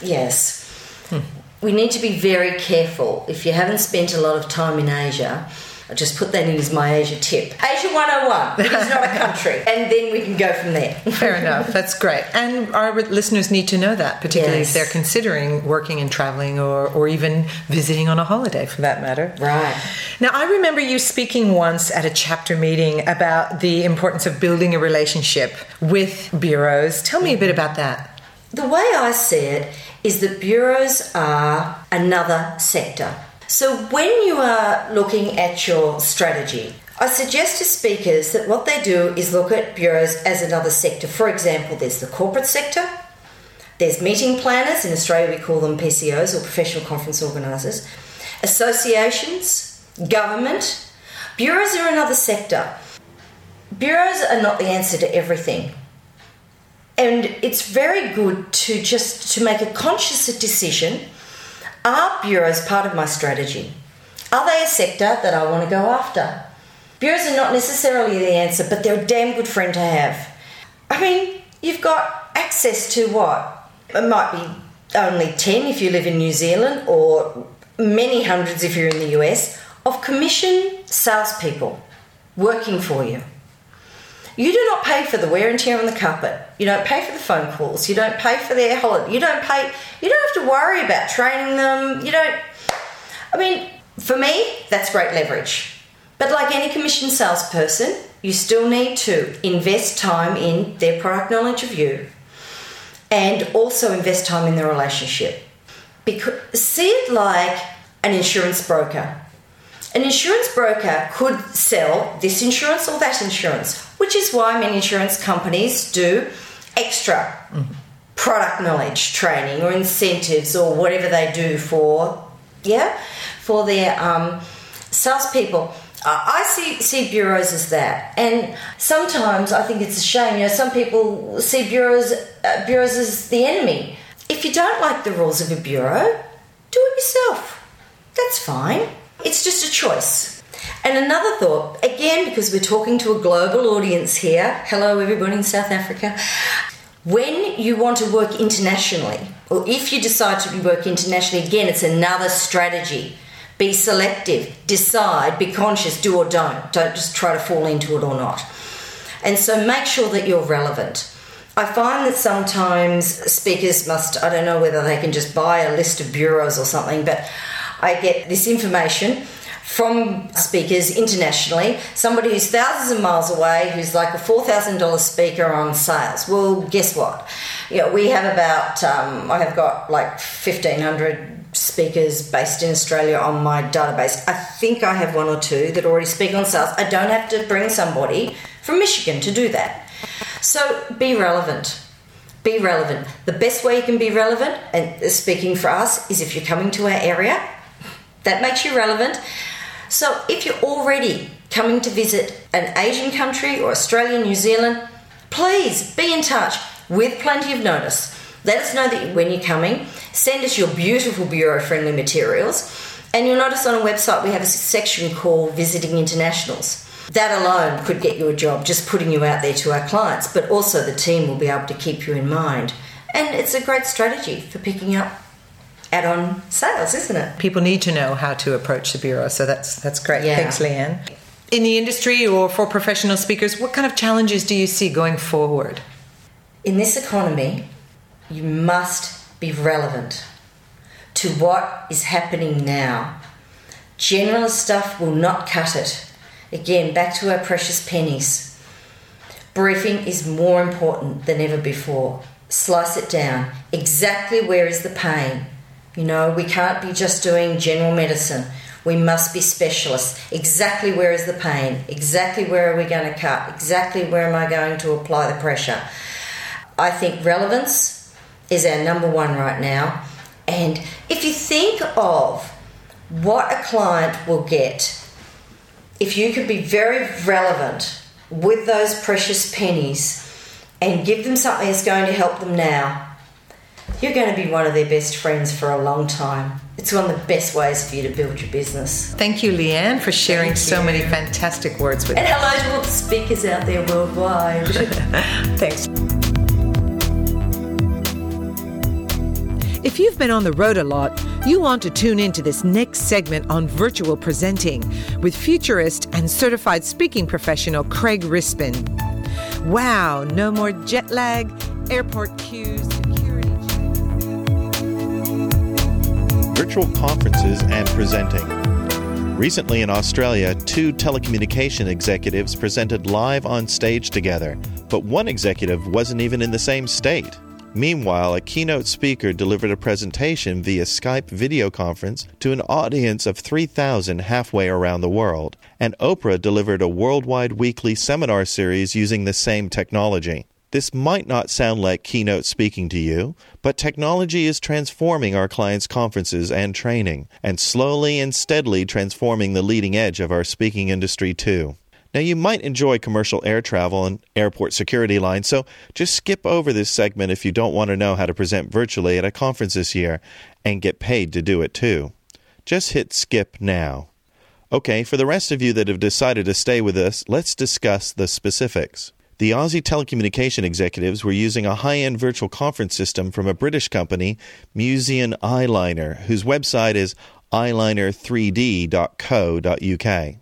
yes, hmm. we need to be very careful. If you haven't spent a lot of time in Asia, I just put that in as my Asia tip. Asia 101, it is not a country. and then we can go from there. Fair enough. That's great. And our listeners need to know that, particularly yes. if they're considering working and traveling or, or even visiting on a holiday for that matter. Right. Now, I remember you speaking once at a chapter meeting about the importance of building a relationship with bureaus. Tell me a bit about that. The way I see it is that bureaus are another sector so, when you are looking at your strategy, I suggest to speakers that what they do is look at bureaus as another sector. For example, there's the corporate sector, there's meeting planners, in Australia we call them PCOs or professional conference organisers, associations, government. Bureaus are another sector. Bureaus are not the answer to everything. And it's very good to just to make a conscious decision are bureaus part of my strategy? Are they a sector that I want to go after? Bureaus are not necessarily the answer, but they're a damn good friend to have. I mean, you've got access to what? It might be only 10 if you live in New Zealand, or many hundreds if you're in the US, of commission salespeople working for you. You do not pay for the wear and tear on the carpet. You don't pay for the phone calls. You don't pay for their holiday. You don't pay. You don't have to worry about training them. You don't. I mean, for me, that's great leverage. But like any commission salesperson, you still need to invest time in their product knowledge of you and also invest time in the relationship. Because see it like an insurance broker. An insurance broker could sell this insurance or that insurance, which is why many insurance companies do extra mm-hmm. product knowledge training or incentives or whatever they do for yeah for their um, salespeople. I see see bureaus as that, and sometimes I think it's a shame. You know, some people see bureaus uh, bureaus as the enemy. If you don't like the rules of a bureau, do it yourself. That's fine. It's just a choice. And another thought, again, because we're talking to a global audience here, hello everybody in South Africa. When you want to work internationally, or if you decide to work internationally, again, it's another strategy. Be selective, decide, be conscious, do or don't. Don't just try to fall into it or not. And so make sure that you're relevant. I find that sometimes speakers must, I don't know whether they can just buy a list of bureaus or something, but I get this information from speakers internationally, somebody who's thousands of miles away, who's like a $4,000 speaker on sales. Well, guess what? You know, we have about, um, I have got like 1,500 speakers based in Australia on my database. I think I have one or two that already speak on sales. I don't have to bring somebody from Michigan to do that. So be relevant. Be relevant. The best way you can be relevant, and speaking for us, is if you're coming to our area that makes you relevant. So if you're already coming to visit an Asian country or Australia, New Zealand, please be in touch with plenty of notice. Let us know that when you're coming. Send us your beautiful bureau friendly materials. And you'll notice on our website we have a section called Visiting Internationals. That alone could get you a job, just putting you out there to our clients, but also the team will be able to keep you in mind. And it's a great strategy for picking up add on sales, isn't it? People need to know how to approach the bureau, so that's that's great. Yeah. Thanks, Leanne. In the industry or for professional speakers, what kind of challenges do you see going forward? In this economy, you must be relevant to what is happening now. Generalist stuff will not cut it. Again, back to our precious pennies. Briefing is more important than ever before. Slice it down. Exactly where is the pain? You know, we can't be just doing general medicine. We must be specialists. Exactly where is the pain? Exactly where are we going to cut? Exactly where am I going to apply the pressure? I think relevance is our number one right now. And if you think of what a client will get if you could be very relevant with those precious pennies and give them something that's going to help them now, you're going to be one of their best friends for a long time. It's one of the best ways for you to build your business. Thank you, Leanne, for sharing so many fantastic words with and us. And hello to all the speakers out there worldwide. Thanks. If you've been on the road a lot, you want to tune into this next segment on virtual presenting with futurist and certified speaking professional Craig Rispin. Wow, no more jet lag, airport queues, Virtual conferences and presenting. Recently in Australia, two telecommunication executives presented live on stage together, but one executive wasn't even in the same state. Meanwhile, a keynote speaker delivered a presentation via Skype video conference to an audience of 3,000 halfway around the world, and Oprah delivered a worldwide weekly seminar series using the same technology. This might not sound like keynote speaking to you, but technology is transforming our clients' conferences and training, and slowly and steadily transforming the leading edge of our speaking industry too. Now, you might enjoy commercial air travel and airport security lines, so just skip over this segment if you don't want to know how to present virtually at a conference this year and get paid to do it too. Just hit skip now. Okay, for the rest of you that have decided to stay with us, let's discuss the specifics. The Aussie telecommunication executives were using a high end virtual conference system from a British company, Musion Eyeliner, whose website is eyeliner3d.co.uk.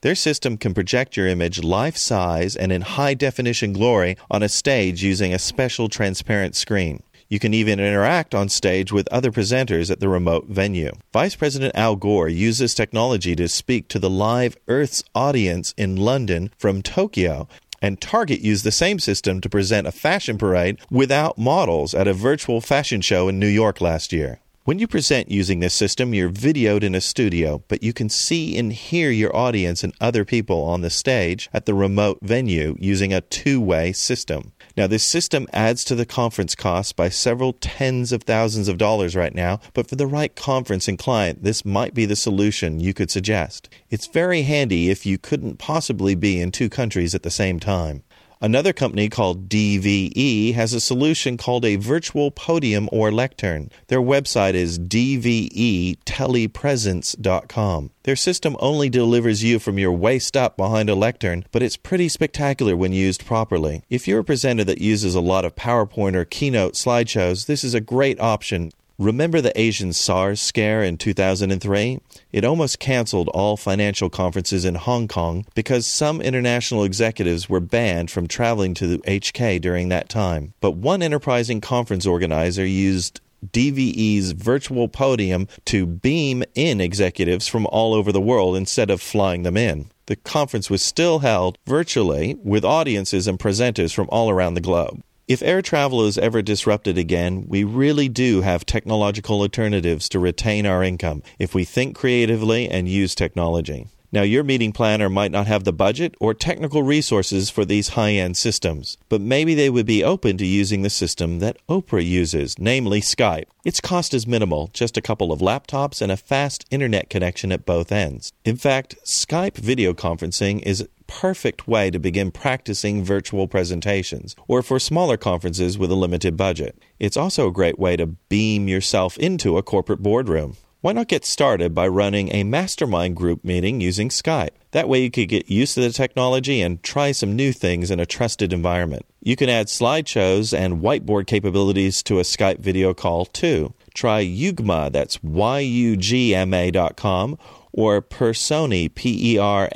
Their system can project your image life size and in high definition glory on a stage using a special transparent screen. You can even interact on stage with other presenters at the remote venue. Vice President Al Gore used this technology to speak to the live Earth's audience in London from Tokyo. And Target used the same system to present a fashion parade without models at a virtual fashion show in New York last year. When you present using this system, you're videoed in a studio, but you can see and hear your audience and other people on the stage at the remote venue using a two way system. Now, this system adds to the conference costs by several tens of thousands of dollars right now, but for the right conference and client, this might be the solution you could suggest. It's very handy if you couldn't possibly be in two countries at the same time. Another company called DVE has a solution called a virtual podium or lectern. Their website is dvetelepresence.com. Their system only delivers you from your waist up behind a lectern, but it's pretty spectacular when used properly. If you're a presenter that uses a lot of PowerPoint or keynote slideshows, this is a great option. Remember the Asian SARS scare in 2003? It almost canceled all financial conferences in Hong Kong because some international executives were banned from traveling to HK during that time. But one enterprising conference organizer used DVE's virtual podium to beam in executives from all over the world instead of flying them in. The conference was still held virtually with audiences and presenters from all around the globe. If air travel is ever disrupted again, we really do have technological alternatives to retain our income if we think creatively and use technology. Now, your meeting planner might not have the budget or technical resources for these high end systems, but maybe they would be open to using the system that Oprah uses, namely Skype. Its cost is minimal, just a couple of laptops and a fast internet connection at both ends. In fact, Skype video conferencing is perfect way to begin practicing virtual presentations, or for smaller conferences with a limited budget. It's also a great way to beam yourself into a corporate boardroom. Why not get started by running a mastermind group meeting using Skype? That way you could get used to the technology and try some new things in a trusted environment. You can add slideshows and whiteboard capabilities to a Skype video call too. Try Yugma, that's Y-U-G-M-A dot com, or Persony, P-E-R-S-O-N-Y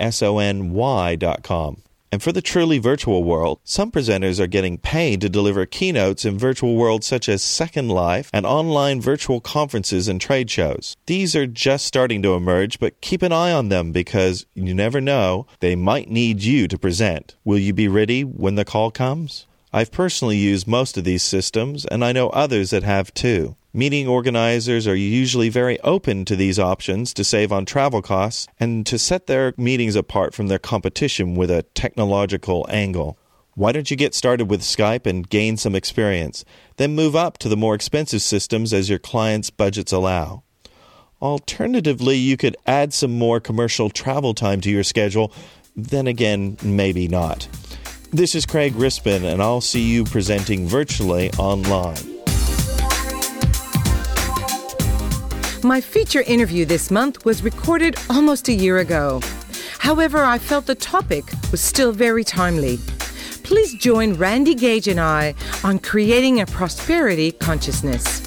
dot com. And for the truly virtual world, some presenters are getting paid to deliver keynotes in virtual worlds such as Second Life and online virtual conferences and trade shows. These are just starting to emerge, but keep an eye on them because you never know, they might need you to present. Will you be ready when the call comes? I've personally used most of these systems, and I know others that have too. Meeting organizers are usually very open to these options to save on travel costs and to set their meetings apart from their competition with a technological angle. Why don't you get started with Skype and gain some experience? Then move up to the more expensive systems as your clients' budgets allow. Alternatively, you could add some more commercial travel time to your schedule. Then again, maybe not. This is Craig Rispin, and I'll see you presenting virtually online. My feature interview this month was recorded almost a year ago. However, I felt the topic was still very timely. Please join Randy Gage and I on creating a prosperity consciousness.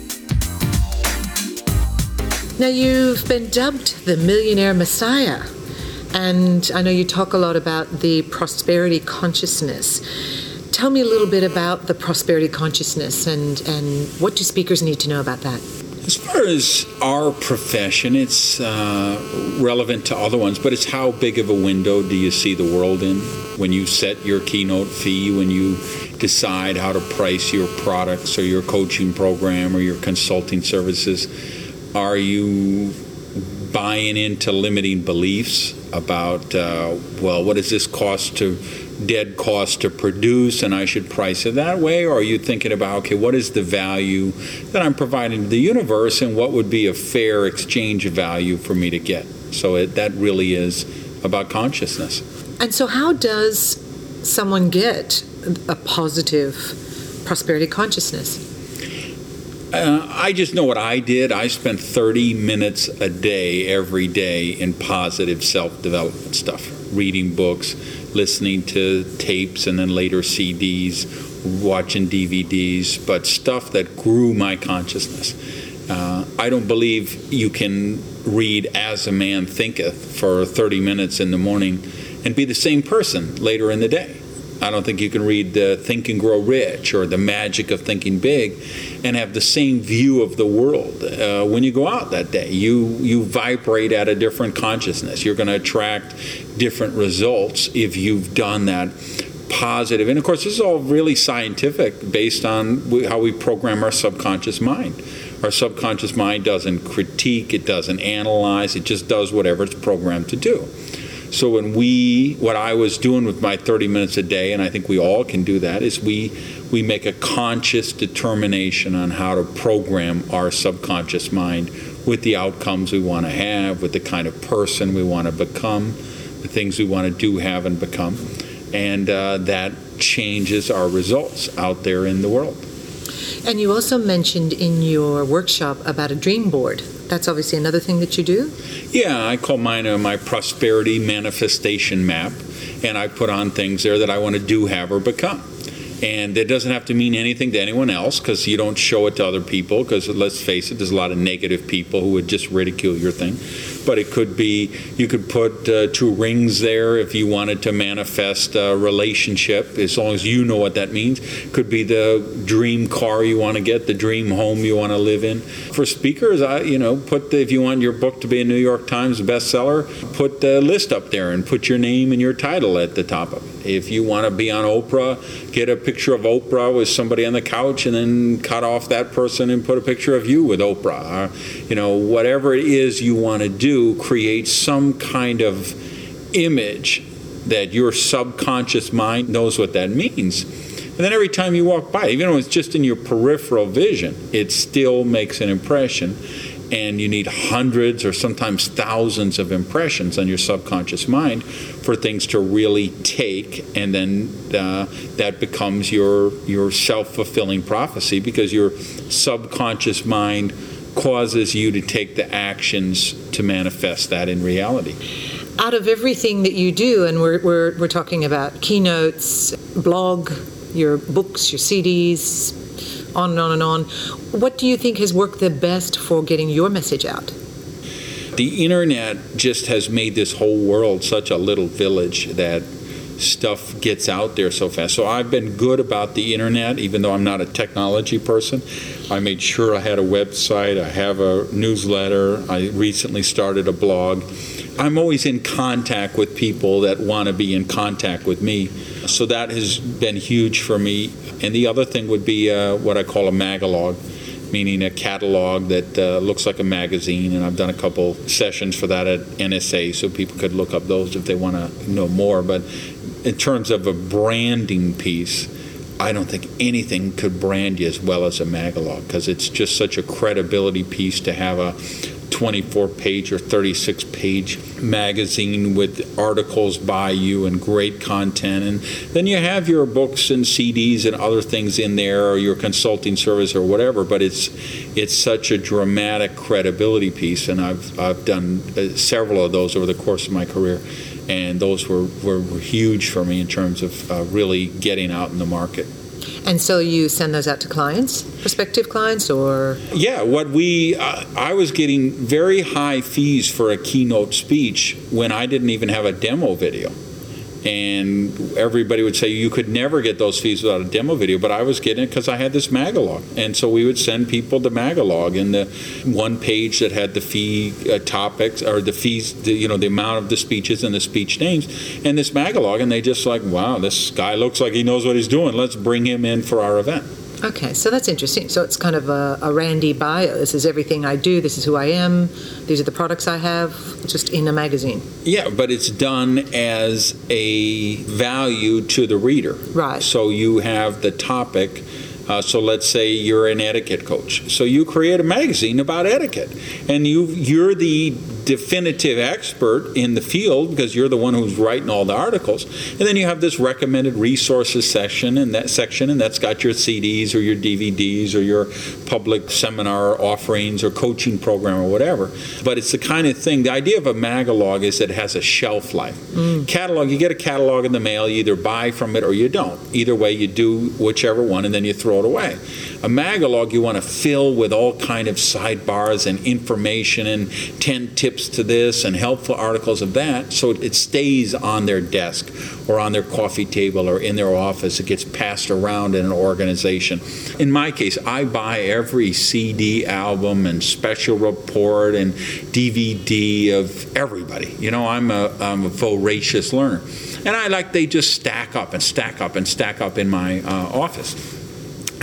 Now, you've been dubbed the Millionaire Messiah, and I know you talk a lot about the prosperity consciousness. Tell me a little bit about the prosperity consciousness and, and what do speakers need to know about that? As far as our profession, it's uh, relevant to other ones, but it's how big of a window do you see the world in? When you set your keynote fee, when you decide how to price your products or your coaching program or your consulting services, are you buying into limiting beliefs about, uh, well, what does this cost to dead cost to produce and I should price it that way? Or are you thinking about, okay, what is the value that I'm providing to the universe and what would be a fair exchange of value for me to get? So it, that really is about consciousness. And so, how does someone get a positive prosperity consciousness? Uh, I just know what I did. I spent 30 minutes a day, every day, in positive self development stuff, reading books, listening to tapes and then later CDs, watching DVDs, but stuff that grew my consciousness. Uh, I don't believe you can read As a Man Thinketh for 30 minutes in the morning and be the same person later in the day. I don't think you can read the Think and Grow Rich or The Magic of Thinking Big and have the same view of the world uh, when you go out that day. You you vibrate at a different consciousness. You're going to attract different results if you've done that positive. And of course, this is all really scientific based on how we program our subconscious mind. Our subconscious mind doesn't critique, it doesn't analyze, it just does whatever it's programmed to do. So when we, what I was doing with my 30 minutes a day, and I think we all can do that, is we we make a conscious determination on how to program our subconscious mind with the outcomes we want to have, with the kind of person we want to become, the things we want to do, have, and become, and uh, that changes our results out there in the world. And you also mentioned in your workshop about a dream board. That's obviously another thing that you do? Yeah, I call mine my prosperity manifestation map. And I put on things there that I want to do, have, or become. And it doesn't have to mean anything to anyone else because you don't show it to other people. Because let's face it, there's a lot of negative people who would just ridicule your thing but it could be you could put uh, two rings there if you wanted to manifest a relationship, as long as you know what that means. Could be the dream car you want to get, the dream home you want to live in. For speakers, I you know put the, if you want your book to be a New York Times bestseller, put the list up there and put your name and your title at the top of it. If you want to be on Oprah, get a picture of Oprah with somebody on the couch and then cut off that person and put a picture of you with Oprah. Or, you know, whatever it is you want to do create some kind of image that your subconscious mind knows what that means. And then every time you walk by, even though it's just in your peripheral vision, it still makes an impression. And you need hundreds or sometimes thousands of impressions on your subconscious mind for things to really take, and then uh, that becomes your your self fulfilling prophecy because your subconscious mind causes you to take the actions to manifest that in reality. Out of everything that you do, and we're, we're, we're talking about keynotes, blog, your books, your CDs, on and on and on, what do you think has worked the best for getting your message out? The internet just has made this whole world such a little village that stuff gets out there so fast. So I've been good about the internet, even though I'm not a technology person. I made sure I had a website, I have a newsletter, I recently started a blog. I'm always in contact with people that want to be in contact with me. So that has been huge for me. And the other thing would be uh, what I call a magalog. meaning a catalog that uh, looks like a magazine. And I've done a couple sessions for that at NSA, so people could look up those if they want to know more. But in terms of a branding piece, I don't think anything could brand you as well as a magalog because it's just such a credibility piece to have a 24 page or 36 page magazine with articles by you and great content. And then you have your books and CDs and other things in there or your consulting service or whatever. But it's it's such a dramatic credibility piece. And I've, I've done uh, several of those over the course of my career. And those were, were, were huge for me in terms of uh, really getting out in the market. And so you send those out to clients, prospective clients, or? Yeah, what we, uh, I was getting very high fees for a keynote speech when I didn't even have a demo video and everybody would say you could never get those fees without a demo video but i was getting it because i had this magalog. And so we would send people the magalog and the one page that had the fee uh, topics or the fees the, you know the amount of the speeches and the speech names and this magalog and they just like wow this guy looks like he knows what he's doing. Let's bring him in for our event Okay, so that's interesting. So it's kind of a, a, Randy bio. This is everything I do. This is who I am. These are the products I have, just in a magazine. Yeah, but it's done as a value to the reader. Right. So you have the topic. Uh, so let's say you're an etiquette coach. So you create a magazine about etiquette, and you you're the definitive expert in the field because you're the one who's writing all the articles. And then you have this recommended resources section and that section, and that's got your CDs or your DVDs or your public seminar offerings or coaching program or whatever. But it's the kind of thing. The idea of a magalog is that it has a shelf life. Mm. Catalog, you get a catalog in the mail, you either buy from it or you don't. Either way, you do whichever one, and then you throw it away. A magalog you want to fill with all kind of sidebars and information and 10 tips to this and helpful articles of that so it stays on their desk or on their coffee table or in their office. It gets passed around in an organization. In my case, I buy every CD album and special report and DVD of everybody. You know, I'm a, I'm a voracious learner. And I like they just stack up and stack up and stack up in my uh, office.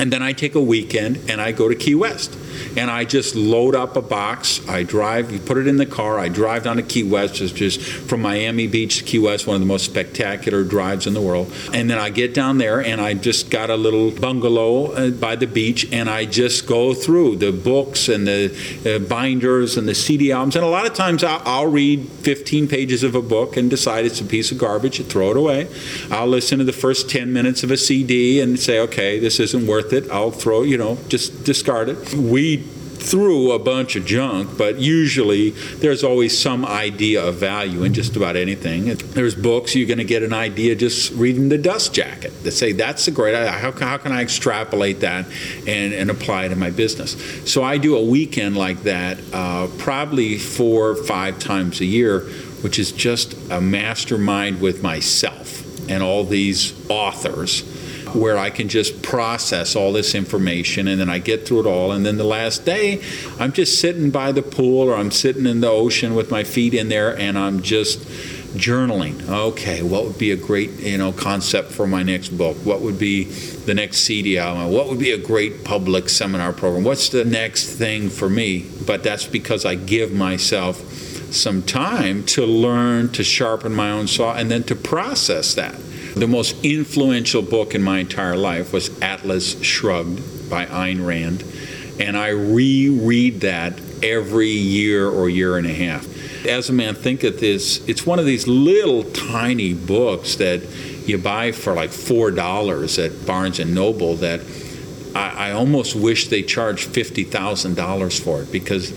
And then I take a weekend and I go to Key West and I just load up a box. I drive, you put it in the car. I drive down to Key West, which is from Miami Beach to Key West, one of the most spectacular drives in the world. And then I get down there, and I just got a little bungalow uh, by the beach, and I just go through the books and the uh, binders and the CD albums. And a lot of times I'll, I'll read 15 pages of a book and decide it's a piece of garbage and throw it away. I'll listen to the first 10 minutes of a CD and say, okay, this isn't worth it. I'll throw, you know, just discard it. We through a bunch of junk, but usually there's always some idea of value in just about anything. There's books you're going to get an idea just reading the Dust Jacket that say that's a great idea. How, how can I extrapolate that and, and apply it in my business? So I do a weekend like that, uh, probably four or five times a year, which is just a mastermind with myself and all these authors where I can just process all this information and then I get through it all. And then the last day, I'm just sitting by the pool or I'm sitting in the ocean with my feet in there and I'm just journaling. Okay, what would be a great you know concept for my next book? What would be the next CD album? What would be a great public seminar program? What's the next thing for me? But that's because I give myself some time to learn, to sharpen my own saw, and then to process that. The most influential book in my entire life was Atlas Shrugged by Ayn Rand, and I reread that every year or year and a half. As a man thinketh this, it's one of these little tiny books that you buy for like four dollars at Barnes and Noble that I, I almost wish they charged fifty thousand dollars for it because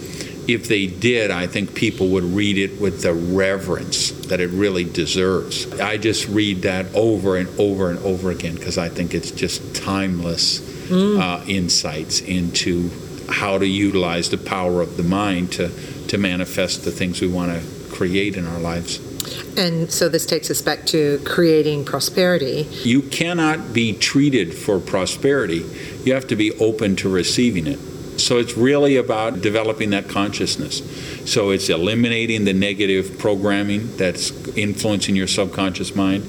if they did, I think people would read it with the reverence that it really deserves. I just read that over and over and over again because I think it's just timeless mm. uh, insights into how to utilize the power of the mind to, to manifest the things we want to create in our lives. And so this takes us back to creating prosperity. You cannot be treated for prosperity, you have to be open to receiving it. So it's really about developing that consciousness. So it's eliminating the negative programming that's influencing your subconscious mind.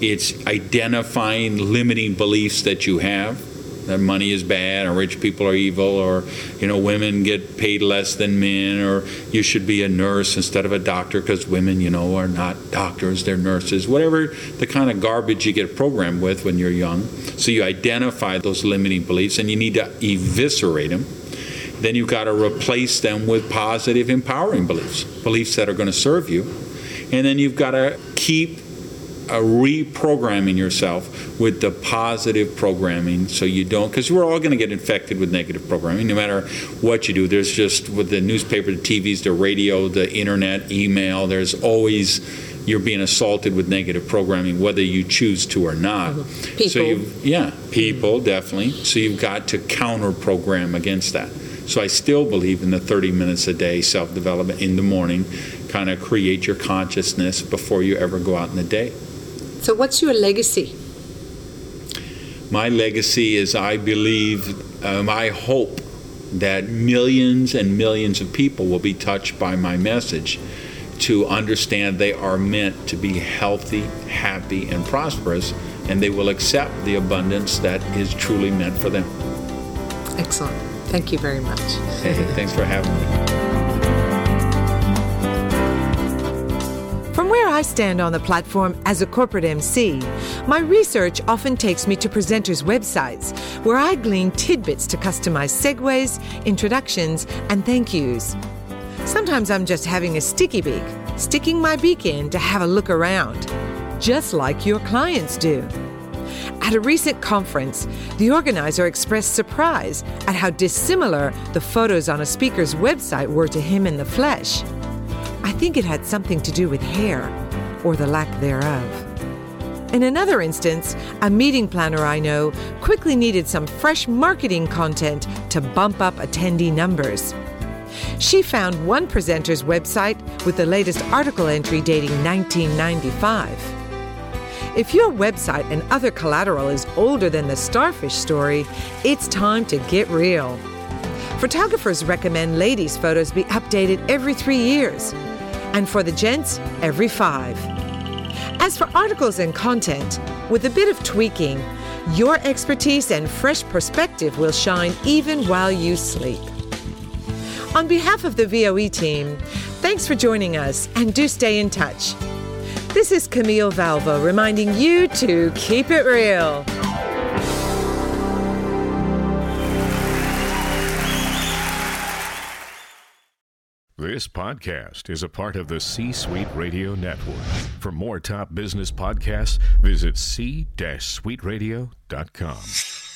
It's identifying limiting beliefs that you have that money is bad or rich people are evil or you know women get paid less than men or you should be a nurse instead of a doctor because women you know are not doctors they're nurses whatever the kind of garbage you get programmed with when you're young so you identify those limiting beliefs and you need to eviscerate them then you've got to replace them with positive empowering beliefs beliefs that are going to serve you. And then you've got to keep uh, reprogramming yourself with the positive programming so you don't because we're all going to get infected with negative programming no matter what you do. There's just with the newspaper the tvs the radio the internet email there's always you're being assaulted with negative programming whether you choose to or not. People. so you yeah people definitely. So you've got to counter program against that so i still believe in the 30 minutes a day self-development in the morning kind of create your consciousness before you ever go out in the day So, what's your legacy? my legacy is I believe, um, I hope that millions and millions of people will be touched by my message to understand they are meant to be healthy, happy, and prosperous, and they will accept the abundance that is truly meant for them. Excellent. Thank you very much. Hey, thanks for having me. From where I stand on the platform as a corporate MC, my research often takes me to presenters' websites where I glean tidbits to customize segues, introductions, and thank yous. Sometimes I'm just having a sticky beak, sticking my beak in to have a look around, just like your clients do. At a recent conference, the organizer expressed surprise at how dissimilar the photos on a speaker's website were to him in the flesh. I think it had something to do with hair, or the lack thereof. In another instance, a meeting planner I know quickly needed some fresh marketing content to bump up attendee numbers. She found one presenter's website with the latest article entry dating 1995. If your website and other collateral is older than the starfish story, it's time to get real. Photographers recommend ladies' photos be updated every three years, and for the gents, every five. As for articles and content, with a bit of tweaking, your expertise and fresh perspective will shine even while you sleep. On behalf of the VOE team, thanks for joining us and do stay in touch. This is Camille Valvo reminding you to keep it real. This podcast is a part of the C Suite Radio Network. For more top business podcasts, visit c-suiteradio.com.